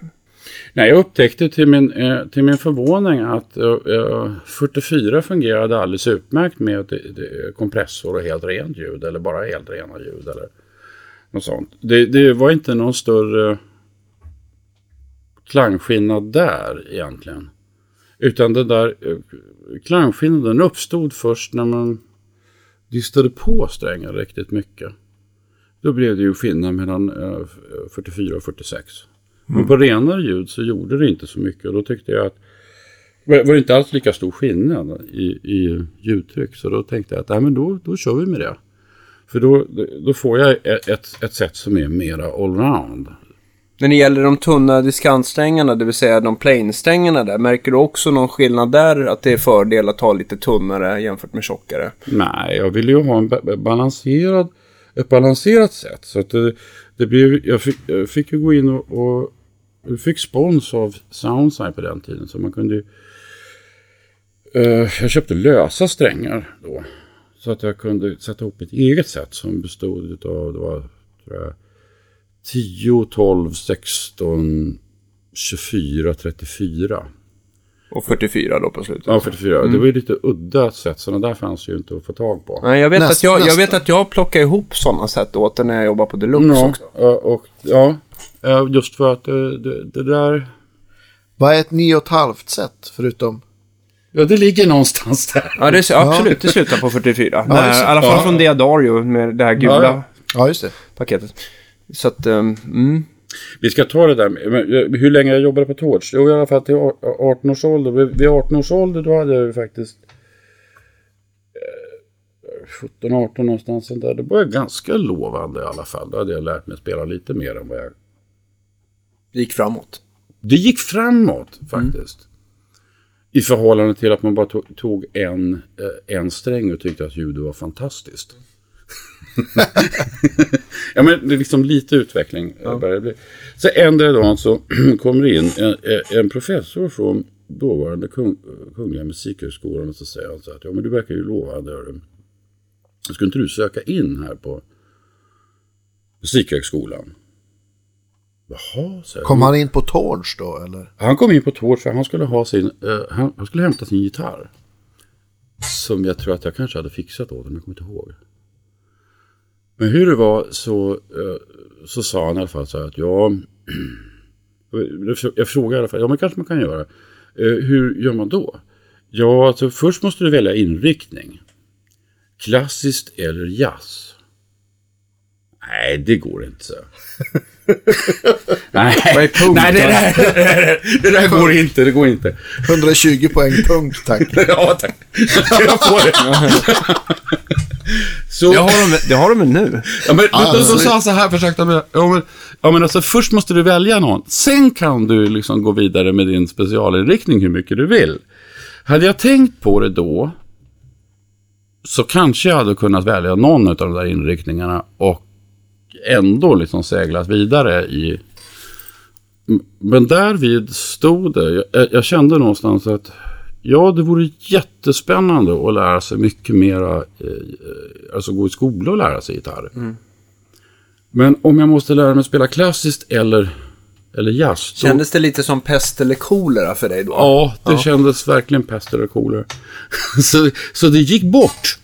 Speaker 3: Nej, jag upptäckte till min, eh, till min förvåning att eh, 44 fungerade alldeles utmärkt med det, det, kompressor och helt rent ljud eller bara helt rena ljud eller något sånt. Det, det var inte någon större klangskillnad där egentligen. Utan den där eh, klangskillnaden uppstod först när man distade på strängen riktigt mycket. Då blev det ju skillnad mellan eh, 44 och 46. Mm. Men på renare ljud så gjorde det inte så mycket och då tyckte jag att var det inte alls lika stor skillnad i, i ljudtryck. Så då tänkte jag att nej, men då, då kör vi med det. För då, då får jag ett, ett, ett sätt som är mera allround.
Speaker 1: När det gäller de tunna diskantsträngarna, det vill säga de plainsträngarna där, märker du också någon skillnad där? Att det är fördel att ha lite tunnare jämfört med tjockare?
Speaker 3: Nej, jag vill ju ha en balanserad, ett balanserat sätt. Så att det, det blev, jag, fick, jag fick ju gå in och, och jag fick spons av Soundside på den tiden. Så man kunde eh, Jag köpte lösa strängar då. Så att jag kunde sätta ihop ett eget sätt som bestod av det var, tror jag, 10, 12, 16, 24, 34.
Speaker 1: Och 44 då på slutet.
Speaker 3: Ja, 44. Mm. Det var ju lite udda sätt. Sådana där fanns ju inte att få tag på.
Speaker 1: Nej, jag vet, nästa, att, jag, jag vet att jag plockar ihop sådana sätt åt när jag jobbar på Deluxe
Speaker 3: ja,
Speaker 1: också.
Speaker 3: Och, ja, just för att det, det, det där...
Speaker 2: Vad är ett 9,5 set förutom?
Speaker 3: Ja, det ligger någonstans där.
Speaker 1: Ja, det absolut. Det slutar på 44. Ja, I alla fall ja. från Diadario med det här gula ja,
Speaker 2: ja. just det.
Speaker 1: paketet. Så att, um, mm.
Speaker 3: Vi ska ta det där med hur länge jag jobbade på Torch. Jo, i alla fall till 18 års ålder. Vid 18 års ålder då hade jag ju faktiskt 17-18 eh, någonstans där. Det var ganska lovande i alla fall. Då hade jag lärt mig spela lite mer än vad jag...
Speaker 1: Det gick framåt.
Speaker 3: Det gick framåt faktiskt. Mm. I förhållande till att man bara tog en, eh, en sträng och tyckte att ljudet var fantastiskt. Ja, men det är liksom lite utveckling. Ja. Börjar bli. Så ändrar dagen så kommer det in en, en, professor från dåvarande kung, Kungliga Musikhögskolan och så säger han så att ja men du verkar ju lovande. Skulle inte du söka in här på Musikhögskolan?
Speaker 2: Jaha, så Kom han in på Torch då eller?
Speaker 3: Han kom in på Torch för han skulle ha sin, uh, han, han, skulle hämta sin gitarr. Som jag tror att jag kanske hade fixat åt honom, jag kommer inte ihåg. Men hur det var så, eh, så sa han i alla fall så här att ja, jag frågade i alla fall, ja men kanske man kan göra. Eh, hur gör man då? Ja, alltså först måste du välja inriktning. Klassiskt eller jazz. Nej, det går inte så.
Speaker 1: Nej, Nej
Speaker 3: det, där, det där går inte. Det går inte.
Speaker 2: 120 poäng punkt, tack.
Speaker 3: ja, tack. Jag får det.
Speaker 1: Så, det, har de, det har de nu.
Speaker 3: Ja, men ah, då, då sa han så här, försökte med, ja, men, ja, men alltså, först måste du välja någon. Sen kan du liksom gå vidare med din specialinriktning hur mycket du vill. Hade jag tänkt på det då, så kanske jag hade kunnat välja någon av de där inriktningarna och ändå liksom seglat vidare i... Men därvid stod det, jag, jag kände någonstans att ja, det vore jättespännande att lära sig mycket mera, eh, alltså gå i skola och lära sig gitarr. Mm. Men om jag måste lära mig spela klassiskt eller, eller jazz.
Speaker 1: Då... Kändes det lite som pest eller kolera för dig då?
Speaker 3: Ja, det ja. kändes verkligen pest eller kolera. så, så det gick bort.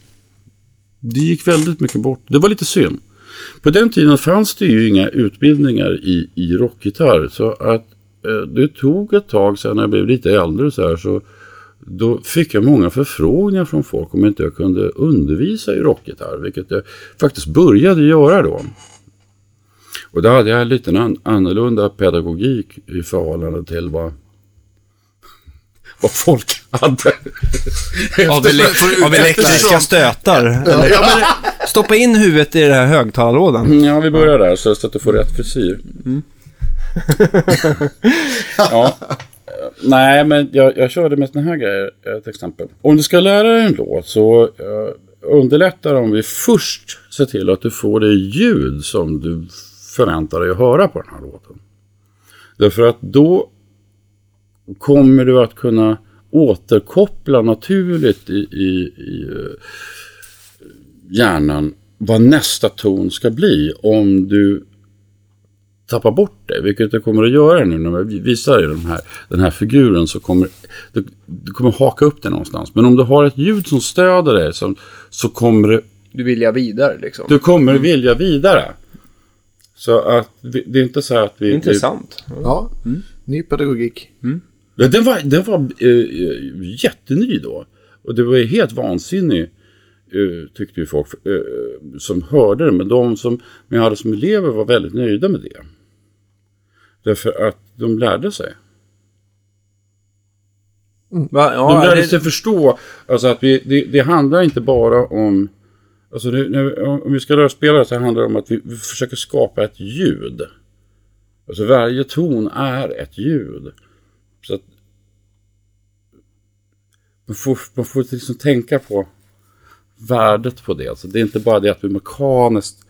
Speaker 3: Det gick väldigt mycket bort. Det var lite synd. På den tiden fanns det ju inga utbildningar i, i rockgitarr. Så att eh, det tog ett tag sen när jag blev lite äldre så här så då fick jag många förfrågningar från folk om inte jag kunde undervisa i rockgitarr. Vilket jag faktiskt började göra då. Och då hade jag en liten annorlunda pedagogik i förhållande till vad vad folk hade.
Speaker 1: Av, ele- av elektriska stötar. Ja, ja, Stoppa in huvudet i den här högtalarlådan.
Speaker 3: Mm, ja, vi börjar där så att du får rätt frisyr. Mm. ja. Nej, men jag, jag körde med sådana här grejer. Ett exempel. Om du ska lära dig en låt så uh, underlättar om vi först ser till att du får det ljud som du förväntar dig att höra på den här låten. Därför att då kommer du att kunna återkoppla naturligt i, i, i eh, hjärnan vad nästa ton ska bli om du tappa bort det, vilket det kommer att göra nu när vi visar dig den här, den här figuren så kommer du, du kommer haka upp det någonstans. Men om du har ett ljud som stöder dig så, så kommer
Speaker 1: Du vill jag vidare liksom.
Speaker 3: du kommer vilja vidare. Så att vi, det är inte så att vi...
Speaker 1: Intressant.
Speaker 2: Ja, ny pedagogik.
Speaker 3: Ja, den var, den var eh, jätteny då. Och det var ju helt vansinnig, eh, tyckte ju folk eh, som hörde det. Men de som men jag hade som elever var väldigt nöjda med det. Därför att de lärde sig.
Speaker 1: Va?
Speaker 3: De lärde sig förstå alltså att vi, det, det handlar inte bara om... Alltså det, när, om vi ska spelare så handlar det om att vi, vi försöker skapa ett ljud. Alltså varje ton är ett ljud. Så att man får, man får liksom tänka på värdet på det. Alltså det är inte bara det att vi mekaniskt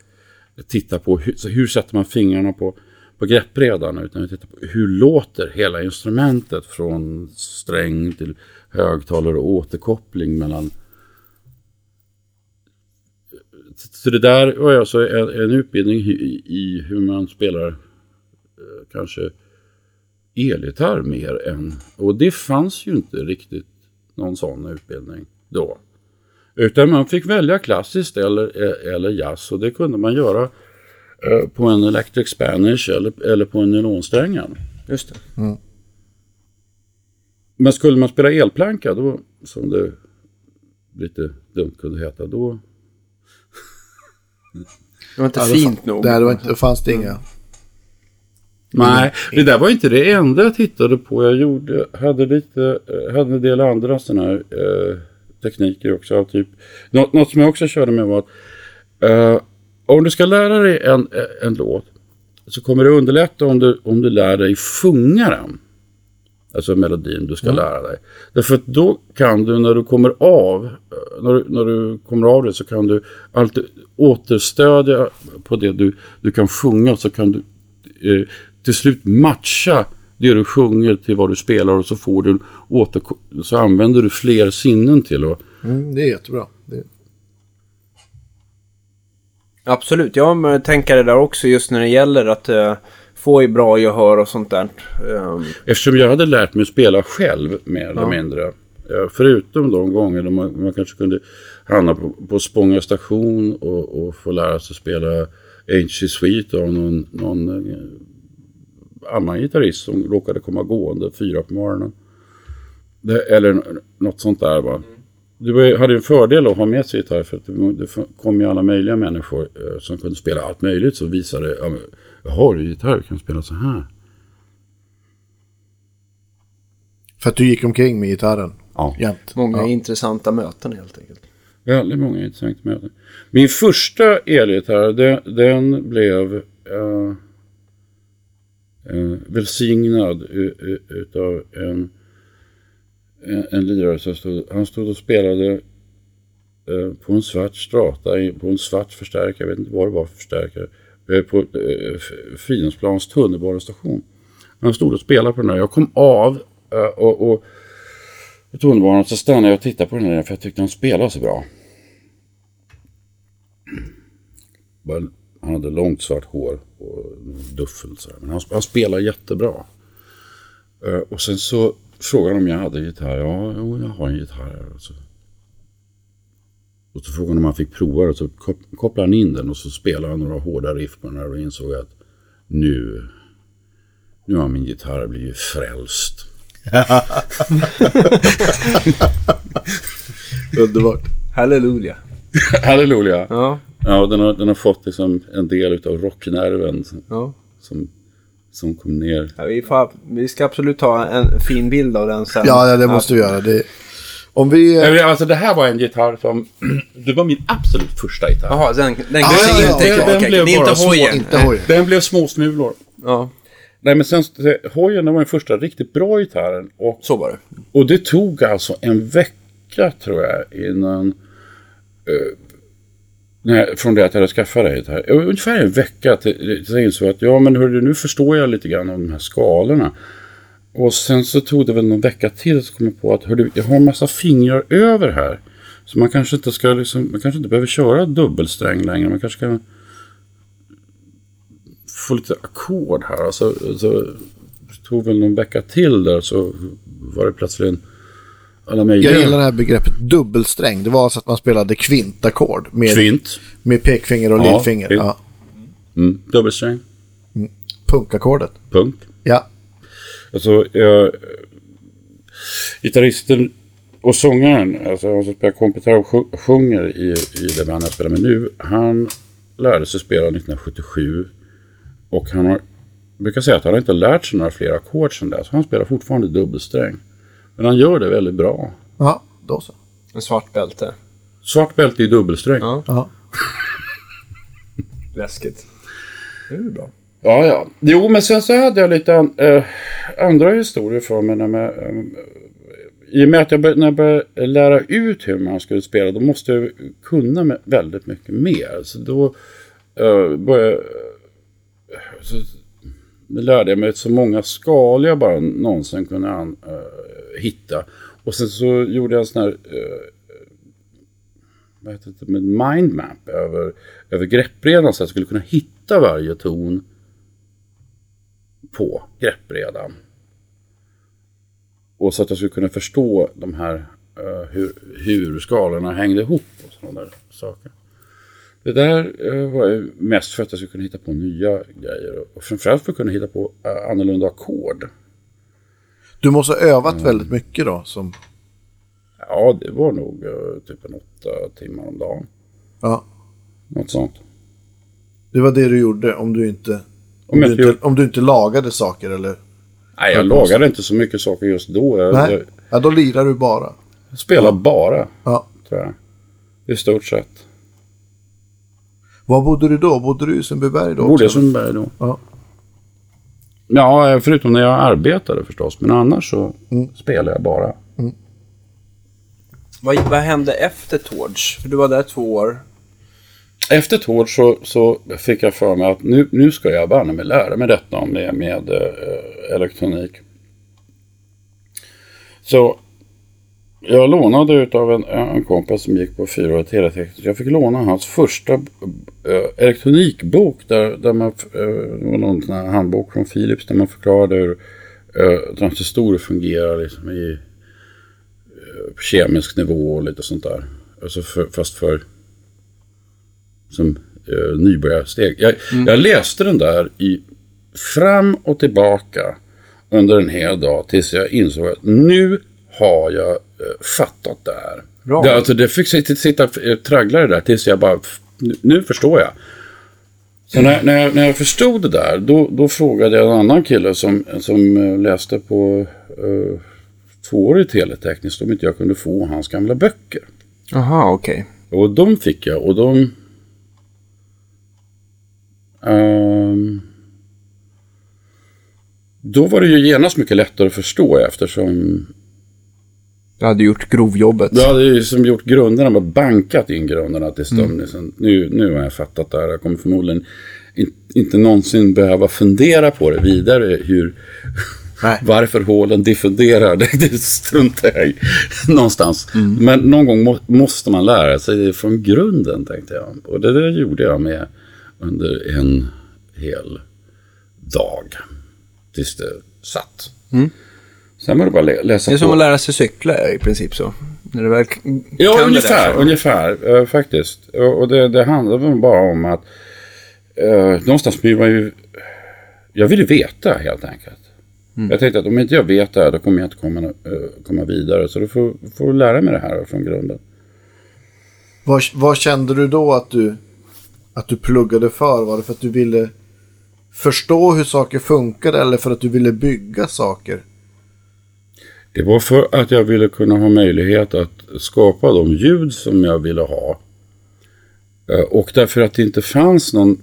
Speaker 3: tittar på hur, så hur sätter man fingrarna på, på greppbrädan. Utan vi tittar på hur låter hela instrumentet från sträng till högtalare och återkoppling mellan så det där var alltså en, en utbildning i, i hur man spelar eh, kanske elgitarr mer än... Och det fanns ju inte riktigt någon sån utbildning då. Utan man fick välja klassiskt eller, eller jazz och det kunde man göra eh, på en Electric Spanish eller, eller på en nylonsträngen.
Speaker 1: just det.
Speaker 3: Men skulle man spela elplanka då, som det lite dumt kunde heta, då...
Speaker 1: Det var inte
Speaker 2: Ja, det
Speaker 1: fint nog.
Speaker 2: Nej, det var inte, det fanns det inga.
Speaker 3: Nej, det där var inte det enda jag tittade på. Jag gjorde, hade lite, eh, hade en del andra sådana här eh, tekniker också. Av typ, något, något som jag också körde med var att eh, om du ska lära dig en, en låt så kommer det underlätta om du, om du lär dig sjunga den. Alltså melodin du ska lära dig. Därför att då kan du när du kommer av, eh, när du, när du kommer av det så kan du alltid återstödja på det du, du kan sjunga så kan du eh, till slut matcha det du sjunger till vad du spelar och så får du åter, så använder du fler sinnen till att
Speaker 2: Mm, det är jättebra. Det,
Speaker 1: Absolut, jag tänker det där också just när det gäller att eh, få i bra gehör och sånt där. Ehm,
Speaker 3: Eftersom jag hade lärt mig spela själv mer eller mindre. eh, Förutom de gånger då man, man kanske kunde hamna på, på Spånga station och, och få lära sig spela Ancient Sweet av någon, någon eh, annan gitarrist som råkade komma gående fyra på morgonen. Det, eller något sånt där va. Det var, hade en fördel att ha med sig gitarr för att det, det kom ju alla möjliga människor eh, som kunde spela allt möjligt så visade ja, men, Jaha, har du gitarr? Du kan spela så här.
Speaker 2: för att du gick omkring med gitarren
Speaker 3: Ja.
Speaker 2: jämt.
Speaker 1: många
Speaker 2: Ja.
Speaker 1: intressanta möten helt enkelt.
Speaker 3: Väldigt många intressanta möten. Min första elgitarr, den, den blev eh, eh, välsignad utav en, en, en lirare stod, han stod och spelade eh, på en svart strata, på en svart förstärkare, jag vet inte vad det var för förstärkare, eh, på eh, Fridhemsplans tunnelbanestation. Han stod och spelade på den här. Jag kom av eh, och, och i tunnelbanan så stannade jag och tittade på den här för jag tyckte han spelade så bra. Bara- han hade långt svart hår och duffel så. Men han, han spelade jättebra. Eh, Och sen så frågade han om jag hade gitarr. Ja, jo, jag har en gitarr. Och så, och så frågade han om han fick prova det. Så kop- kopplade han in den och så spelade han några hårda riff på den här och insåg att nu, nu har min gitarr blivit frälst.
Speaker 2: Underbart.
Speaker 1: Halleluja.
Speaker 3: Halleluja!
Speaker 1: Ja,
Speaker 3: Ja, den har, den har fått liksom en del av rocknerven som,
Speaker 1: ja.
Speaker 3: som, som kom ner.
Speaker 1: ja vi, får, vi ska absolut ta en fin bild av den sen.
Speaker 2: Ja, ja, det måste vi göra. Det, om vi...
Speaker 3: Alltså det här var en gitarr som, det var min absolut första gitarr.
Speaker 1: Jaha, den, den, den,
Speaker 2: ja, ja,
Speaker 1: inte,
Speaker 3: den- den
Speaker 1: Okej,
Speaker 3: blev
Speaker 1: det är
Speaker 3: bara
Speaker 1: inte
Speaker 3: små,
Speaker 2: inte.
Speaker 3: Den blev småsmulor.
Speaker 1: Ja,
Speaker 3: Nej men sen, hojen den var den första riktigt bra gitarren. Och,
Speaker 1: så var det.
Speaker 3: och det tog alltså en vecka tror jag innan, eh, när, från det att jag hade skaffat det här. Ungefär en vecka till, jag insåg att ja men hörru, nu förstår jag lite grann om de här skalorna. Och sen så tog det väl någon vecka till så kom jag på att hörru, jag har en massa fingrar över här. Så man kanske inte ska liksom, man kanske inte behöver köra dubbelsträng längre. Man kanske kan få lite ackord här. Alltså, så tog väl någon vecka till där så var det plötsligt alla möjliga.
Speaker 2: Jag gillar det här begreppet dubbelsträng. Det var alltså att man spelade kvintackord med,
Speaker 3: Kvint.
Speaker 2: med pekfinger och
Speaker 3: Ja,
Speaker 2: lillfinger.
Speaker 3: kvint.
Speaker 2: Ja.
Speaker 3: Mm. Dubbelsträng.
Speaker 2: Punkackordet.
Speaker 3: Punk.
Speaker 2: Ja.
Speaker 3: Alltså, jag, gitarristen och sångaren, alltså han som spelar kompetär och sju- sjunger i, i det band jag spelar med nu, han lärde sig spela 1977 och han har, brukar säga att han har inte lärt sig några fler ackord sedan dess. Han spelar fortfarande dubbelsträng. Men han gör det väldigt bra.
Speaker 2: Ja, då så.
Speaker 1: En svart bälte.
Speaker 3: Svart bälte i dubbelsträng.
Speaker 1: Ja.
Speaker 2: Ja.
Speaker 1: Läskigt. Det är ju bra.
Speaker 3: Ja, ja. Jo, men sen så hade jag lite an, eh, andra historier för mig. När man, eh, I och med att jag bör, när jag började lära ut hur man skulle spela, då måste jag kunna med väldigt mycket mer. Så då eh, började jag... Så, lärde jag mig så många skal jag bara någonsin kunde an, uh, hitta. Och sen så gjorde jag en sån här... uh, vad heter det, med mindmap över, över greppredan så att jag skulle kunna hitta varje ton på greppredan. Och så att jag skulle kunna förstå de här uh, hur, hur skalorna hängde ihop och sådana där saker. Det där eh, var ju mest för att jag skulle kunna hitta på nya grejer och framförallt för att kunna hitta på uh, annorlunda ackord.
Speaker 2: Du måste ha övat väldigt mycket då. Som,
Speaker 3: Ja, det var nog eh, typ en åtta timmar om dagen.
Speaker 2: ja.
Speaker 3: Något sånt.
Speaker 2: Det var det du gjorde om du inte, om
Speaker 3: Om jag
Speaker 2: du
Speaker 3: inte
Speaker 2: inte, om du inte lagade saker eller?
Speaker 3: Nej, jag lagade inte så mycket saker just då. Jag,
Speaker 2: Nej, ja, då lirar du bara.
Speaker 3: jag spelade bara,
Speaker 2: Ja.
Speaker 3: tror jag. I stort sett.
Speaker 2: Var bodde du då? Bodde du i Sundbyberg då?
Speaker 3: Bodde i? Sundbyberg då.
Speaker 2: Ja.
Speaker 3: Ja, förutom när jag arbetade förstås. Men annars så spelade jag bara.
Speaker 1: Vad, vad hände efter Torch? För du var där två år.
Speaker 3: Efter Tord så, så fick jag för mig att nu, nu ska jag banne mig lära mig detta med, med eh, elektronik. Så jag lånade utav en, en kompis som gick på fyraårig teleteknisk. Jag fick låna hans första eh, elektronikbok där, där man, var någon sån här handbok från Philips där man förklarade hur eh, transistorer fungerar liksom i eh, kemisk nivå och lite sånt där. Alltså för, fast för som eh, nybörjarsteg. Jag, jag läste den där i fram och tillbaka under en hel dag tills jag insåg att nu har jag eh, fattat det här.
Speaker 1: Bra.
Speaker 3: Det, alltså, det fick sitta, sitta eh, traggla det där tills jag bara, nu, förstår jag. Så när, när, jag, när jag förstod det där, då, då frågade jag en annan kille som, som eh, läste på uh, tvåårig teletekniskt om inte jag kunde få hans gamla böcker.
Speaker 1: Jaha, okej.
Speaker 3: Och de fick jag och de... Ehm, då var det ju genast mycket lättare att förstå eftersom
Speaker 1: Du hade gjort grovjobbet.
Speaker 3: jag hade ju som gjort grunderna, bara bankat in grunderna tills de liksom, nu, nu har jag fattat det här. Jag kommer förmodligen in, inte någonsin behöva fundera på det vidare hur,
Speaker 2: Nej.
Speaker 3: varför hålen diffunderar. Det, struntar jag i någonstans. Men någon gång må, måste man lära sig det från grunden tänkte jag. Och det där gjorde jag med under en hel dag. Tills det satt. Sen var det bara att lä- läsa
Speaker 1: Det är
Speaker 3: på.
Speaker 1: som att lära sig cykla i princip så. När du väl
Speaker 3: Ja,
Speaker 1: kan
Speaker 3: ungefär.
Speaker 1: det där,
Speaker 3: ungefär eh, faktiskt. Och, och det, det handlar väl bara om att eh, någonstans blir man ju... Jag ville veta helt enkelt. Jag tänkte att om inte jag vet det här då kommer jag inte komma, eh, komma vidare. Så då får får lära mig det här från grunden.
Speaker 2: Vad, vad kände du då att du, att du pluggade för? Var det för att du ville förstå hur saker funkade eller för att du ville bygga saker?
Speaker 3: Det var för att jag ville kunna ha möjlighet att skapa de ljud som jag ville ha. Eh, och därför att det inte fanns någon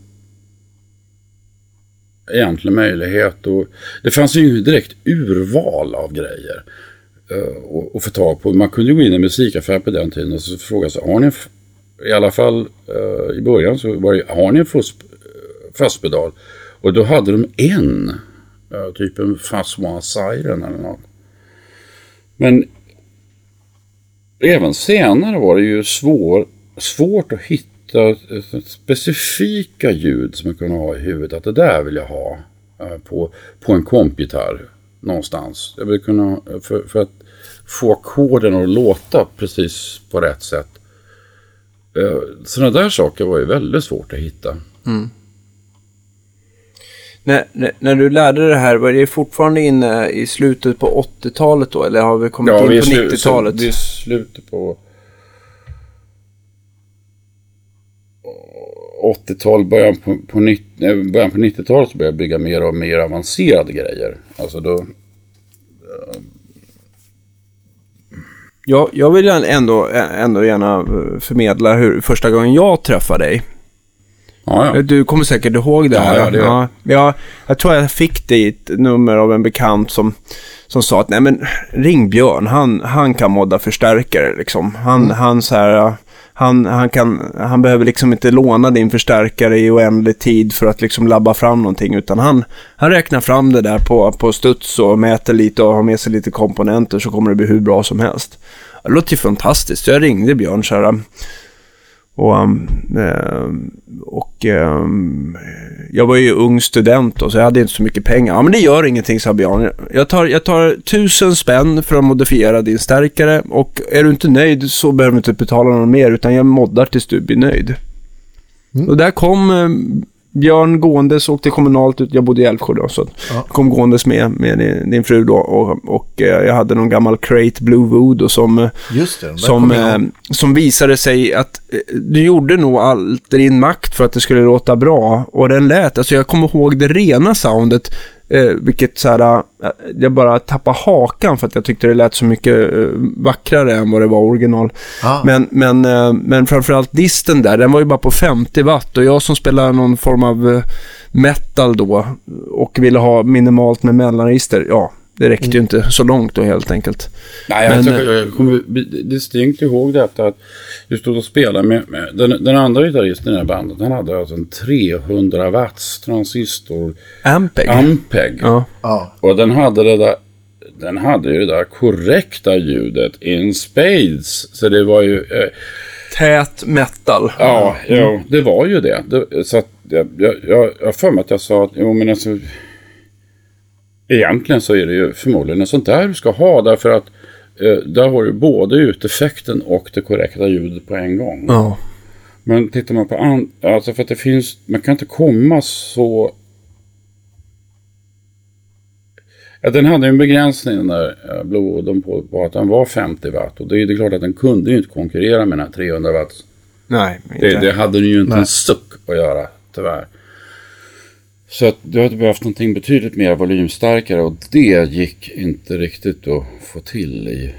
Speaker 3: egentlig möjlighet. Och det fanns ju inget direkt urval av grejer eh, att- få tag på. Man kunde ju gå in i en musikaffär på den tiden och så fråga sig, har ni, i alla fall eh, i början så var det, har ni en fast, fastpedal? Och då hade de en, typ en fast one siren eller något. Men även senare var det ju svår, svårt att hitta specifika ljud som jag kunde ha i huvudet. Att det där vill jag ha eh, på, på en kompgitarr någonstans. Jag vill kunna, för, för att få ackorden att låta precis på rätt sätt. Eh, Sådana där saker var ju väldigt svårt att hitta. Mm.
Speaker 1: När, när, när du lärde dig det här, var det fortfarande inne i slutet på 80-talet då? Eller har vi kommit in
Speaker 3: vi
Speaker 1: på
Speaker 3: slu-
Speaker 1: 90-talet?
Speaker 3: Vi är slutet på 80-tal, början på, på, 90, nej, början på 90-talet så började jag bygga mer och mer avancerade grejer. Alltså då,
Speaker 1: Jag, jag vill ändå, ändå gärna förmedla hur första gången jag träffade dig.
Speaker 3: Ja, ja.
Speaker 1: Du kommer säkert ihåg det
Speaker 3: Ja,
Speaker 1: här.
Speaker 3: ja, det gör jag.
Speaker 1: ja, ja, jag tror jag fick dig ett nummer av en bekant som, som sa att nej men ring Björn, han, han kan modda förstärkare liksom. Han,
Speaker 3: Mm.
Speaker 1: han så här, han, han, kan, han behöver liksom inte låna din förstärkare i oändlig tid för att liksom labba fram någonting. Utan han, han räknar fram det där på, på studs och mäter lite och har med sig lite komponenter så kommer det bli hur bra som helst. Det låter ju fantastiskt. Så jag ringde Björn så här. Och, um, ehm, och ehm, jag var ju ung student då, så jag hade inte så mycket pengar. Ja, men det gör ingenting, sa Björn. Jag tar, jag tar tusen spänn för att modifiera din stärkare och är du inte nöjd så behöver du inte betala något mer, utan jag moddar tills du blir nöjd. Och där kom eh, Björn gåendes, åkte kommunalt ut, jag bodde i Älvsjö då, så
Speaker 2: Ja.
Speaker 1: kom gåendes med, med din, din fru då och, och eh, jag hade någon gammal Crate Blue Voodoo som eh,
Speaker 2: Just det,
Speaker 1: som, eh, som visade sig att eh, du gjorde nog allt i din makt för att det skulle låta bra. Och den lät, alltså jag kommer ihåg det rena soundet, eh, vilket så här, eh, jag bara tappade hakan för att jag tyckte det lät så mycket eh, vackrare än vad det var original.
Speaker 2: Ah.
Speaker 1: Men, men, eh, men framförallt disten där, den var ju bara på 50 watt och jag som spelar någon form av eh, metal då och ville ha minimalt med mellanregister, ja, det räckte ju inte så långt då helt enkelt.
Speaker 3: Nej,
Speaker 1: Men,
Speaker 3: jag, jag, jag kommer distinkt ihåg detta att du stod och spelade med, med den, den andra gitarristen i det här bandet. Han hade alltså en 300 watts transistor
Speaker 1: Ampeg.
Speaker 3: Ampeg.
Speaker 1: Ja.
Speaker 2: Ja,
Speaker 3: Och den hade det där den hade ju det där korrekta ljudet in spades. Så det var ju... Eh,
Speaker 1: Tät metal.
Speaker 3: ja, ja, det var ju det. det så att jag, jag, jag jag har för mig att jag sa att jo, men alltså, egentligen så är det ju förmodligen sånt där du ska ha. Därför att eh, där har du både uteffekten och det korrekta ljudet på en gång.
Speaker 1: Ja.
Speaker 3: Men tittar man på an- alltså för att det finns, man kan inte komma så... Ja, den hade en begränsning den där eh, Blue på, på att den var 50 watt. Och det är det är klart att den kunde ju inte konkurrera med den här 300 watt.
Speaker 1: Nej,
Speaker 3: Det, det hade den ju inte
Speaker 2: Nej.
Speaker 3: en suck att göra, tyvärr. Så att du hade behövt någonting betydligt mer volymstarkare och det gick inte riktigt att få till i...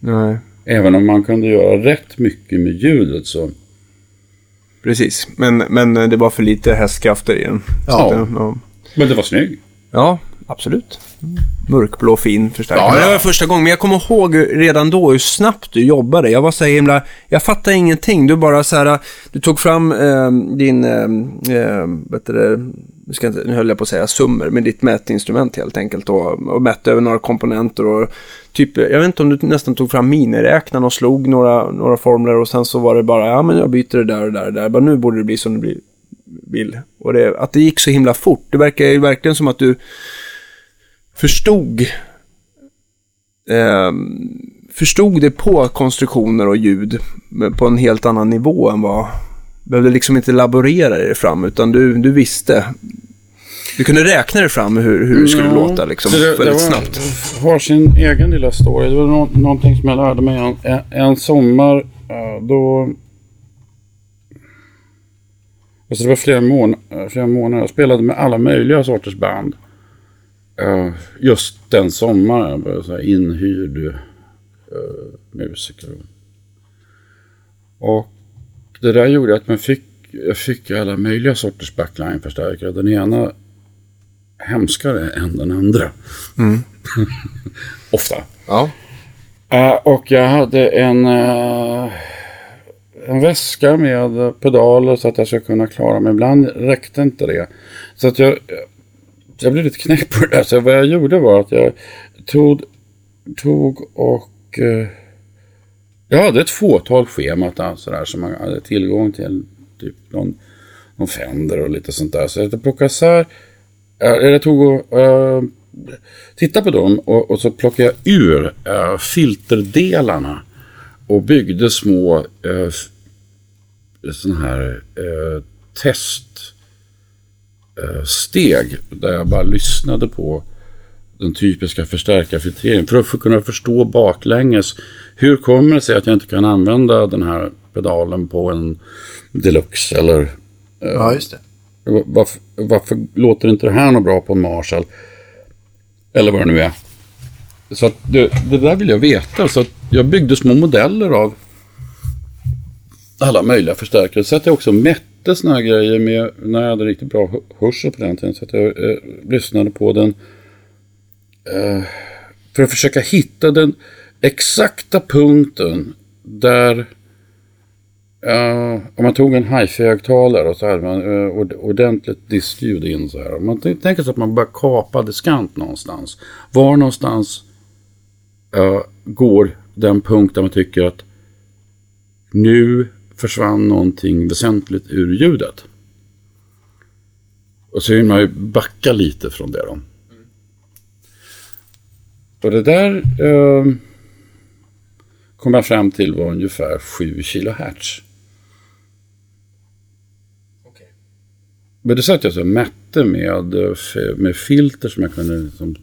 Speaker 1: Nej,
Speaker 3: Även om man kunde göra rätt mycket med ljudet så...
Speaker 1: precis. Men, men det var för lite hästkrafter i den.
Speaker 2: Ja.
Speaker 1: Att, ja.
Speaker 3: Men det var snygg.
Speaker 1: ja, absolut. Mörkblå fin förstärkare.
Speaker 3: Ja.
Speaker 1: Det var första gången, men jag kommer ihåg redan då hur snabbt du jobbade. Jag var så himla, jag fattade ingenting. Du bara så här, du tog fram eh, din, eh, eh, vet du det, nu, ska jag inte, nu höll jag på att säga summer, med ditt mätinstrument helt enkelt. Och, och mätte över några komponenter och typ, jag vet inte om du nästan tog fram miniräknaren och slog några, några formler och sen så var det bara, ja men jag byter det där och där och där. Bara, nu borde det bli som det blir, vill. Och det, att det gick så himla fort, det verkar ju verkligen som att du förstod eh, förstod det på konstruktioner och ljud på en helt annan nivå än vad behövde liksom inte laborera det fram utan du, du visste. Du kunde räkna det fram hur, hur det skulle
Speaker 3: Ja,
Speaker 1: låta liksom
Speaker 3: det,
Speaker 1: väldigt
Speaker 3: det var,
Speaker 1: snabbt.
Speaker 3: har sin egen lilla story. Det var nå, någonting som jag lärde mig en, en, sommar. eh, då... Alltså det var flera, mån, eh, flera månader. Jag spelade med alla möjliga sorters band. Eh, just den sommaren. Jag var så inhyrd uh, musiker. Och det där gjorde att man fick, jag fick alla möjliga sorters backline-förstärkare. Den ena hemskare än den andra. Ofta.
Speaker 1: Ja.
Speaker 3: Eh, och jag hade en, eh, en väska med pedaler så att jag skulle kunna klara mig. Ibland räckte inte det. Så att jag, jag blev lite knäpp på det där. Så vad jag gjorde var att jag tog, tog och... eh, jag hade ett fåtal schemat alltså där, som man hade tillgång till. typ någon, någon Fender och lite sånt där. Så jag plockade isär, jag tog och uh, tittade på dem och, och, så plockade jag ur uh, filterdelarna och byggde små eh, uh, sådana här uh, teststeg där jag bara lyssnade på den typiska förstärkarfiltreringen för att kunna förstå baklänges hur kommer det sig att jag inte kan använda den här pedalen på en Deluxe eller... Eh,
Speaker 2: ja, just det.
Speaker 3: Varför, varför, låter inte det här något bra på en Marshall? Eller vad det nu är. Så det, det där vill jag veta. Så att jag byggde små modeller av alla möjliga förstärkare. Så att jag också mätte såna här grejer med, när jag hade riktigt bra hörsel på den tiden. Så att jag eh, lyssnade på den. Eh, för att försöka hitta den exakta punkten där uh, om man tog en hifi-högtalare och så hade man uh, ordentligt diskljud in så här. Om man tänker sig att man bara kapade skant någonstans. Var någonstans uh, går den punkt där man tycker att nu försvann någonting väsentligt ur ljudet. Och så vill man ju backa lite från det då. Och det där eh, kom jag fram till var ungefär 7 kHz. Okay. Men det satt jag så mätte med, med filter som jag kunde liksom,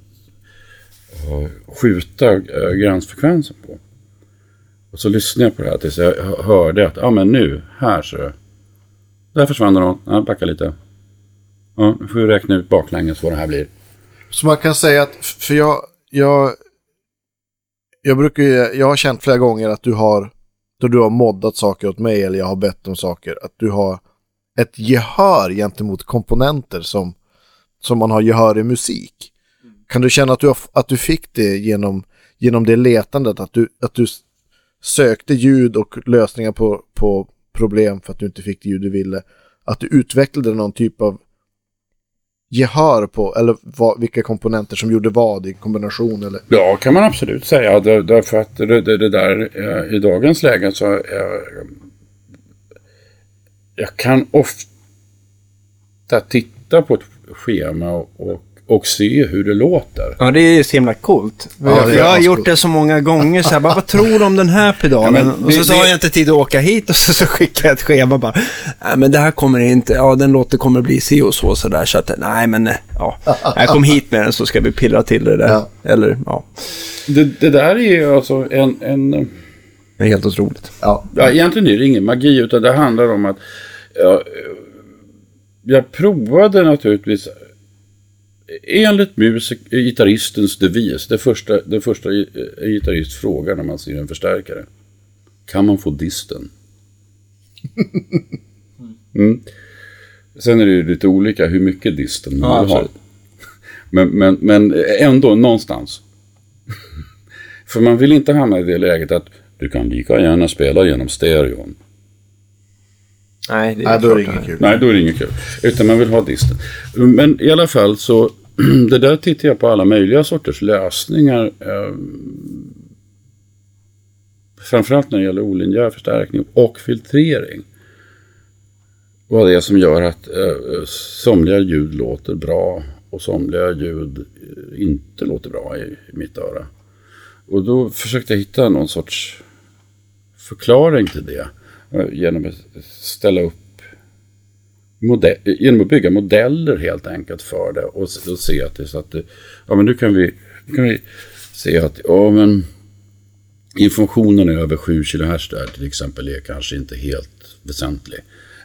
Speaker 3: skjuta äh, gränsfrekvensen på. Och så lyssnade jag på det här tills jag hörde att, ja men nu, här så Där försvann de. Ja, backa lite. Ja, nu får vi räkna ut baklänges vad det här blir.
Speaker 2: Så man kan säga att, för jag, jag, jag brukar jag har känt flera gånger att du har, då du har moddat saker åt mig eller jag har bett om saker, att du har ett gehör gentemot komponenter som, som man har gehör i musik. Kan du känna att du, att du fick det genom, genom det letandet, att du, att du sökte ljud och lösningar på, på problem för att du inte fick det ljud du ville? Att du utvecklade någon typ av gehör på, eller vad, vilka komponenter som gjorde vad i kombination? Eller?
Speaker 3: Ja, kan man absolut säga. Därför att det, det, det där eh, i dagens läge så... Eh, jag kan ofta titta på ett schema och, och och se hur det låter.
Speaker 1: Ja, det är så himla coolt. Ja, jag har gjort det så många gånger. Så här, bara, vad tror du om den här pedalen? Ja, men, och så, så har jag inte tid att åka hit och så, så skickar jag ett schema bara. Nej, men det här kommer inte, ja den låter kommer bli si och så så där. Så att, nej men, ja. Jag kom hit med den så ska vi pilla till det där. Ja. Eller, ja.
Speaker 3: Det, det där är ju alltså en... en...
Speaker 1: Det är helt otroligt.
Speaker 3: Ja. ja, egentligen är det ingen magi utan det handlar om att ja, jag provade naturligtvis enligt musik, gitarristens devis, det första, det första gitarrist frågar när man ser en förstärkare. Kan man få disten? Mm. Sen är det ju lite olika hur mycket disten man ja, har. Men, men, men ändå någonstans. För man vill inte hamna i det läget att du kan lika gärna spela genom stereon.
Speaker 1: Nej, det är Nej
Speaker 2: då är det inget kul.
Speaker 3: Nej, då är det inget kul. Utan man vill ha disten. Men i alla fall så, det där tittar jag på alla möjliga sorters lösningar. Eh, framförallt när det gäller olinjär förstärkning och filtrering. Vad det är som gör att eh, somliga ljud låter bra och somliga ljud eh, inte låter bra i, i mitt öra. Och då försökte jag hitta någon sorts förklaring till det. Genom att ställa upp modell, genom att bygga modeller helt enkelt för det och, och se att det så att det, ja men nu kan vi, nu kan vi se att ja men informationen över 7 kHz där till exempel är kanske inte helt väsentlig.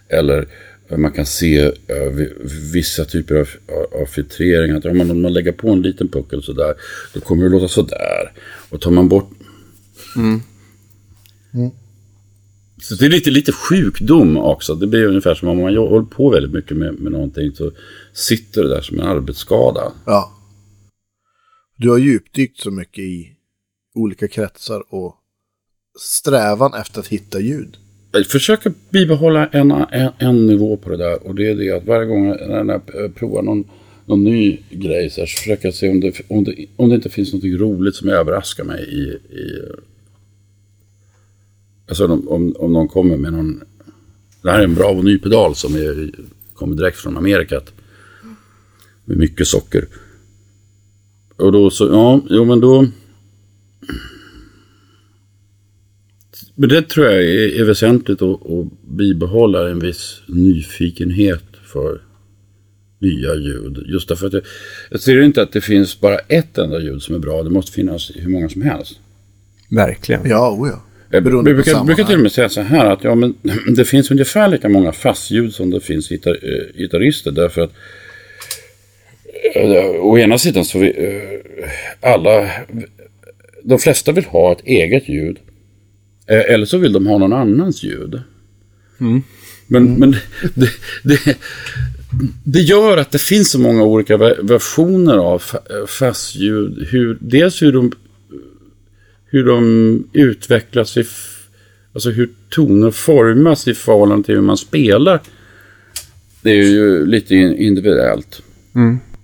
Speaker 3: Eller man kan se uh, vissa typer av, av filtrering. Att om man, om man lägger på en liten puckel sådär, då kommer det låta sådär. Och tar man bort... Mm. Mm. Så det är lite, lite sjukdom också. Det blir ungefär som om man håller på väldigt mycket med, med någonting så sitter det där som en arbetsskada.
Speaker 2: Ja. Du har djupdykt så mycket i olika kretsar och strävan efter att hitta ljud.
Speaker 3: Jag försöker bibehålla en, en, en nivå på det där och det är det att varje gång jag provar någon, någon ny grej så, här, så försöker jag se om det, om, det, om det inte finns något roligt som överraskar mig i, i Alltså om, om, om någon kommer med någon Det här är en Bravo ny pedal som är, kommer direkt från Amerikat. Med mycket socker. Och då så, ja, jo men då... Men det tror jag är, är väsentligt att, att bibehålla en viss nyfikenhet för nya ljud. Just därför att jag, jag ser inte att det finns bara ett enda ljud som är bra. Det måste finnas hur många som helst.
Speaker 1: Verkligen.
Speaker 2: Ja, oh ja.
Speaker 3: Jag
Speaker 2: Beroende på
Speaker 3: brukar, brukar till och med säga så här att ja, men det finns ungefär lika många fastljud som det finns gitar, eh, gitarrister. Därför att eh, å ena sidan så vi, eh, alla, de flesta vill ha ett eget ljud. Eh, eller så vill de ha någon annans ljud. Men, men det, det, det gör att det finns så många olika ver- versioner av fa- fastljud. Hur, dels hur de, hur de utvecklas, i, alltså hur toner formas i förhållande till hur man spelar. Det är ju lite in- individuellt.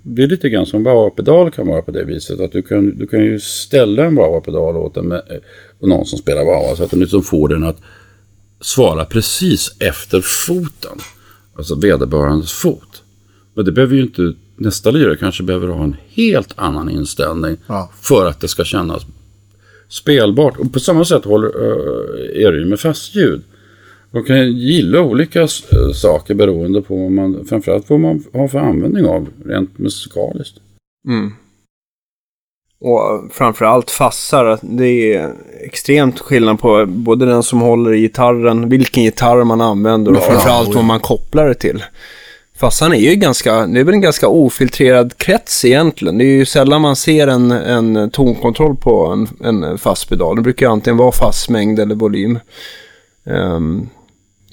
Speaker 3: Det är lite grann som wah-pedal kan vara på det viset. Att du kan, du kan ju ställa en wah-pedal åt en, med- och någon som spelar wah så att den liksom får den att svara precis efter foten. Alltså vederbörandes fot. Men det behöver ju inte, nästa lirare kanske behöver ha en helt annan inställning
Speaker 2: Ja.
Speaker 3: för att det ska kännas spelbart. Och på samma sätt håller, eh, är det ju med fastljud. Man kan gilla olika eh, saker beroende på vad man, framförallt vad man har för användning av rent musikaliskt.
Speaker 1: Mm. Och framförallt fassar, det är extremt skillnad på både den som håller i gitarren, vilken gitarr man använder och
Speaker 3: Ja,
Speaker 1: framförallt
Speaker 2: oj.
Speaker 1: vad man kopplar det till. Fassan är ju ganska, det är väl en ganska ofiltrerad krets egentligen. Det är ju sällan man ser en, en tonkontroll på en, en fast pedal. Det brukar ju antingen vara fastmängd eller volym.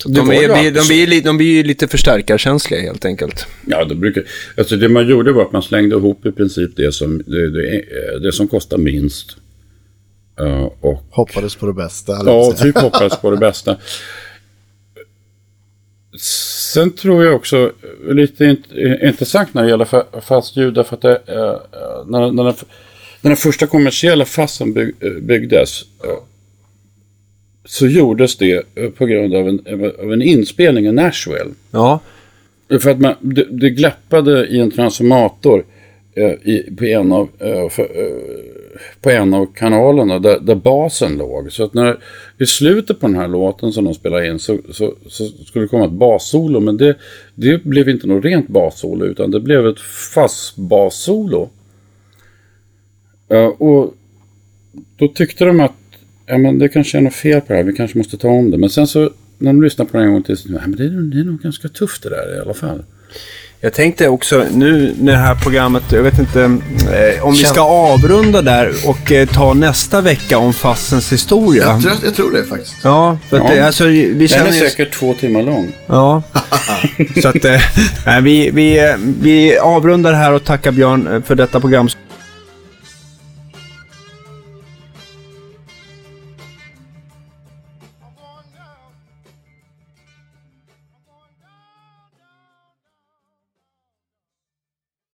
Speaker 3: Det
Speaker 1: de, är, blir,
Speaker 3: alltid
Speaker 1: de, blir, li- de blir ju lite förstärkarkänsliga helt enkelt.
Speaker 3: Ja, det, brukar, alltså det man gjorde var att man slängde ihop i princip det som, det, det, det som kostar minst. Eh, och
Speaker 2: Hoppades på det bästa.
Speaker 3: Ja, typ hoppades på det bästa. Sen tror jag också lite int- intressant när det gäller fa- fastljud därför att det, eh, eh, när, när, den, när den första kommersiella fasten bygg, eh, byggdes eh, så gjordes det eh, på grund av en, av en inspelning i Nashville.
Speaker 1: Ja,
Speaker 3: För att man, det, det glappade i en transformator eh, i, på, en av, eh, för, eh, på en av kanalerna där, där basen låg. Så att när, i slutet på den här låten som de spelade in så, så, så skulle det komma ett bassolo. Men det, det blev inte något rent bassolo utan det blev ett fast bassolo. Uh, och då tyckte de att ja, men det kanske är något fel på det här, vi kanske måste ta om det. Men sen så när de lyssnade på den en gång till så ja, men det, är, det är nog ganska tufft det där i alla fall.
Speaker 1: Jag tänkte också nu när det här programmet, jag vet inte eh, om vi ska avrunda där och eh, ta nästa vecka om fassens historia.
Speaker 2: Jag tror, jag tror det faktiskt.
Speaker 1: Ja, för att
Speaker 3: Ja.
Speaker 1: det, alltså, vi
Speaker 3: Den
Speaker 1: känner
Speaker 3: är
Speaker 1: ju...
Speaker 3: säkert två timmar lång.
Speaker 1: Ja. Så att eh, vi, vi, eh, vi avrundar här och tackar Björn eh, för detta program.